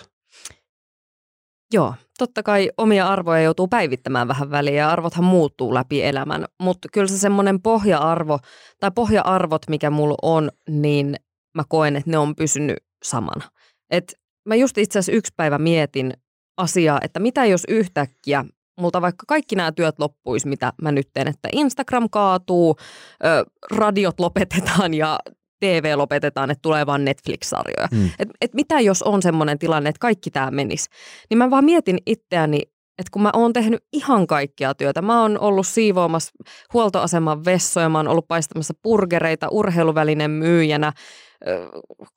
S2: Joo, totta kai omia arvoja joutuu päivittämään vähän väliä ja arvothan muuttuu läpi elämän, mutta kyllä se semmoinen pohja-arvo tai pohja-arvot, mikä mulla on, niin mä koen, että ne on pysynyt samana. Et mä just itse asiassa yksi päivä mietin asiaa, että mitä jos yhtäkkiä multa vaikka kaikki nämä työt loppuisi, mitä mä nyt teen, että Instagram kaatuu, ö, radiot lopetetaan ja TV lopetetaan, että tulee vaan Netflix-sarjoja.
S1: Mm.
S2: Et, et mitä jos on semmoinen tilanne, että kaikki tämä menisi? Niin mä vaan mietin itseäni, että kun mä oon tehnyt ihan kaikkia työtä, mä oon ollut siivoamassa huoltoaseman vessoja, mä oon ollut paistamassa burgereita, urheiluvälinen myyjänä,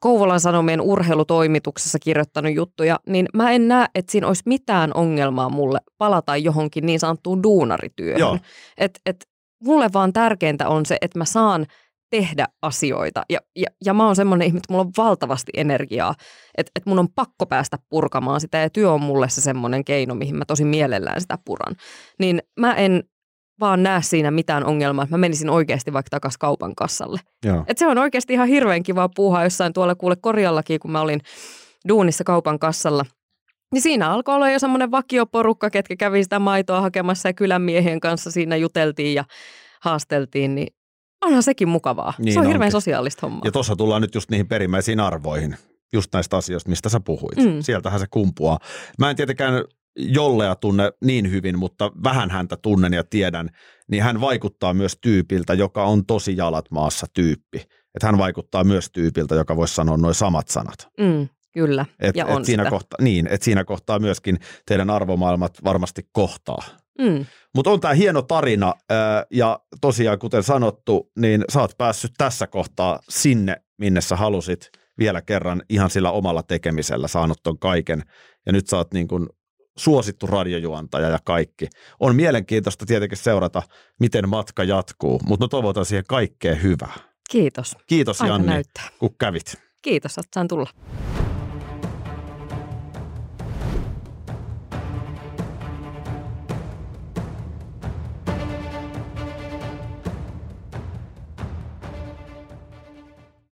S2: Kouvolan Sanomien urheilutoimituksessa kirjoittanut juttuja, niin mä en näe, että siinä olisi mitään ongelmaa mulle palata johonkin niin sanottuun duunarityöhön.
S1: Joo.
S2: Et, et mulle vaan tärkeintä on se, että mä saan tehdä asioita. Ja, ja, ja mä oon semmoinen ihminen, että mulla on valtavasti energiaa, että, että mun on pakko päästä purkamaan sitä ja työ on mulle se semmoinen keino, mihin mä tosi mielellään sitä puran. Niin mä en vaan näe siinä mitään ongelmaa, että mä menisin oikeasti vaikka takaisin kaupan kassalle.
S1: Joo.
S2: Et se on oikeasti ihan hirveän kivaa puuhaa jossain tuolla kuule korjallakin, kun mä olin duunissa kaupan kassalla. Niin siinä alkoi olla jo semmoinen vakioporukka, ketkä kävi sitä maitoa hakemassa ja kylän miehien kanssa siinä juteltiin ja haasteltiin, niin onhan sekin mukavaa.
S1: Niin
S2: se on
S1: onkin.
S2: hirveän sosiaalista hommaa.
S1: Ja tuossa tullaan nyt just niihin perimmäisiin arvoihin, just näistä asioista, mistä sä puhuit. Mm.
S2: Mm.
S1: Sieltähän se kumpuaa. Mä en tietenkään Jollea tunne niin hyvin, mutta vähän häntä tunnen ja tiedän, niin hän vaikuttaa myös tyypiltä, joka on tosi jalat maassa tyyppi. Että hän vaikuttaa myös tyypiltä, joka voisi sanoa noin samat sanat.
S2: Mm, kyllä,
S1: Et,
S2: ja
S1: et
S2: on
S1: siinä
S2: sitä.
S1: kohta, niin, että siinä kohtaa myöskin teidän arvomaailmat varmasti kohtaa.
S2: Mm,
S1: Mutta on tämä hieno tarina ja tosiaan kuten sanottu, niin sä oot päässyt tässä kohtaa sinne, minne sä halusit vielä kerran ihan sillä omalla tekemisellä saanut ton kaiken. Ja nyt sä oot niin kuin suosittu radiojuontaja ja kaikki. On mielenkiintoista tietenkin seurata, miten matka jatkuu, mutta mä toivotan siihen kaikkea hyvää.
S2: kiitos.
S1: Kiitos
S2: Aika
S1: Janni,
S2: näyttää.
S1: kun kävit.
S2: Kiitos, että sain tulla.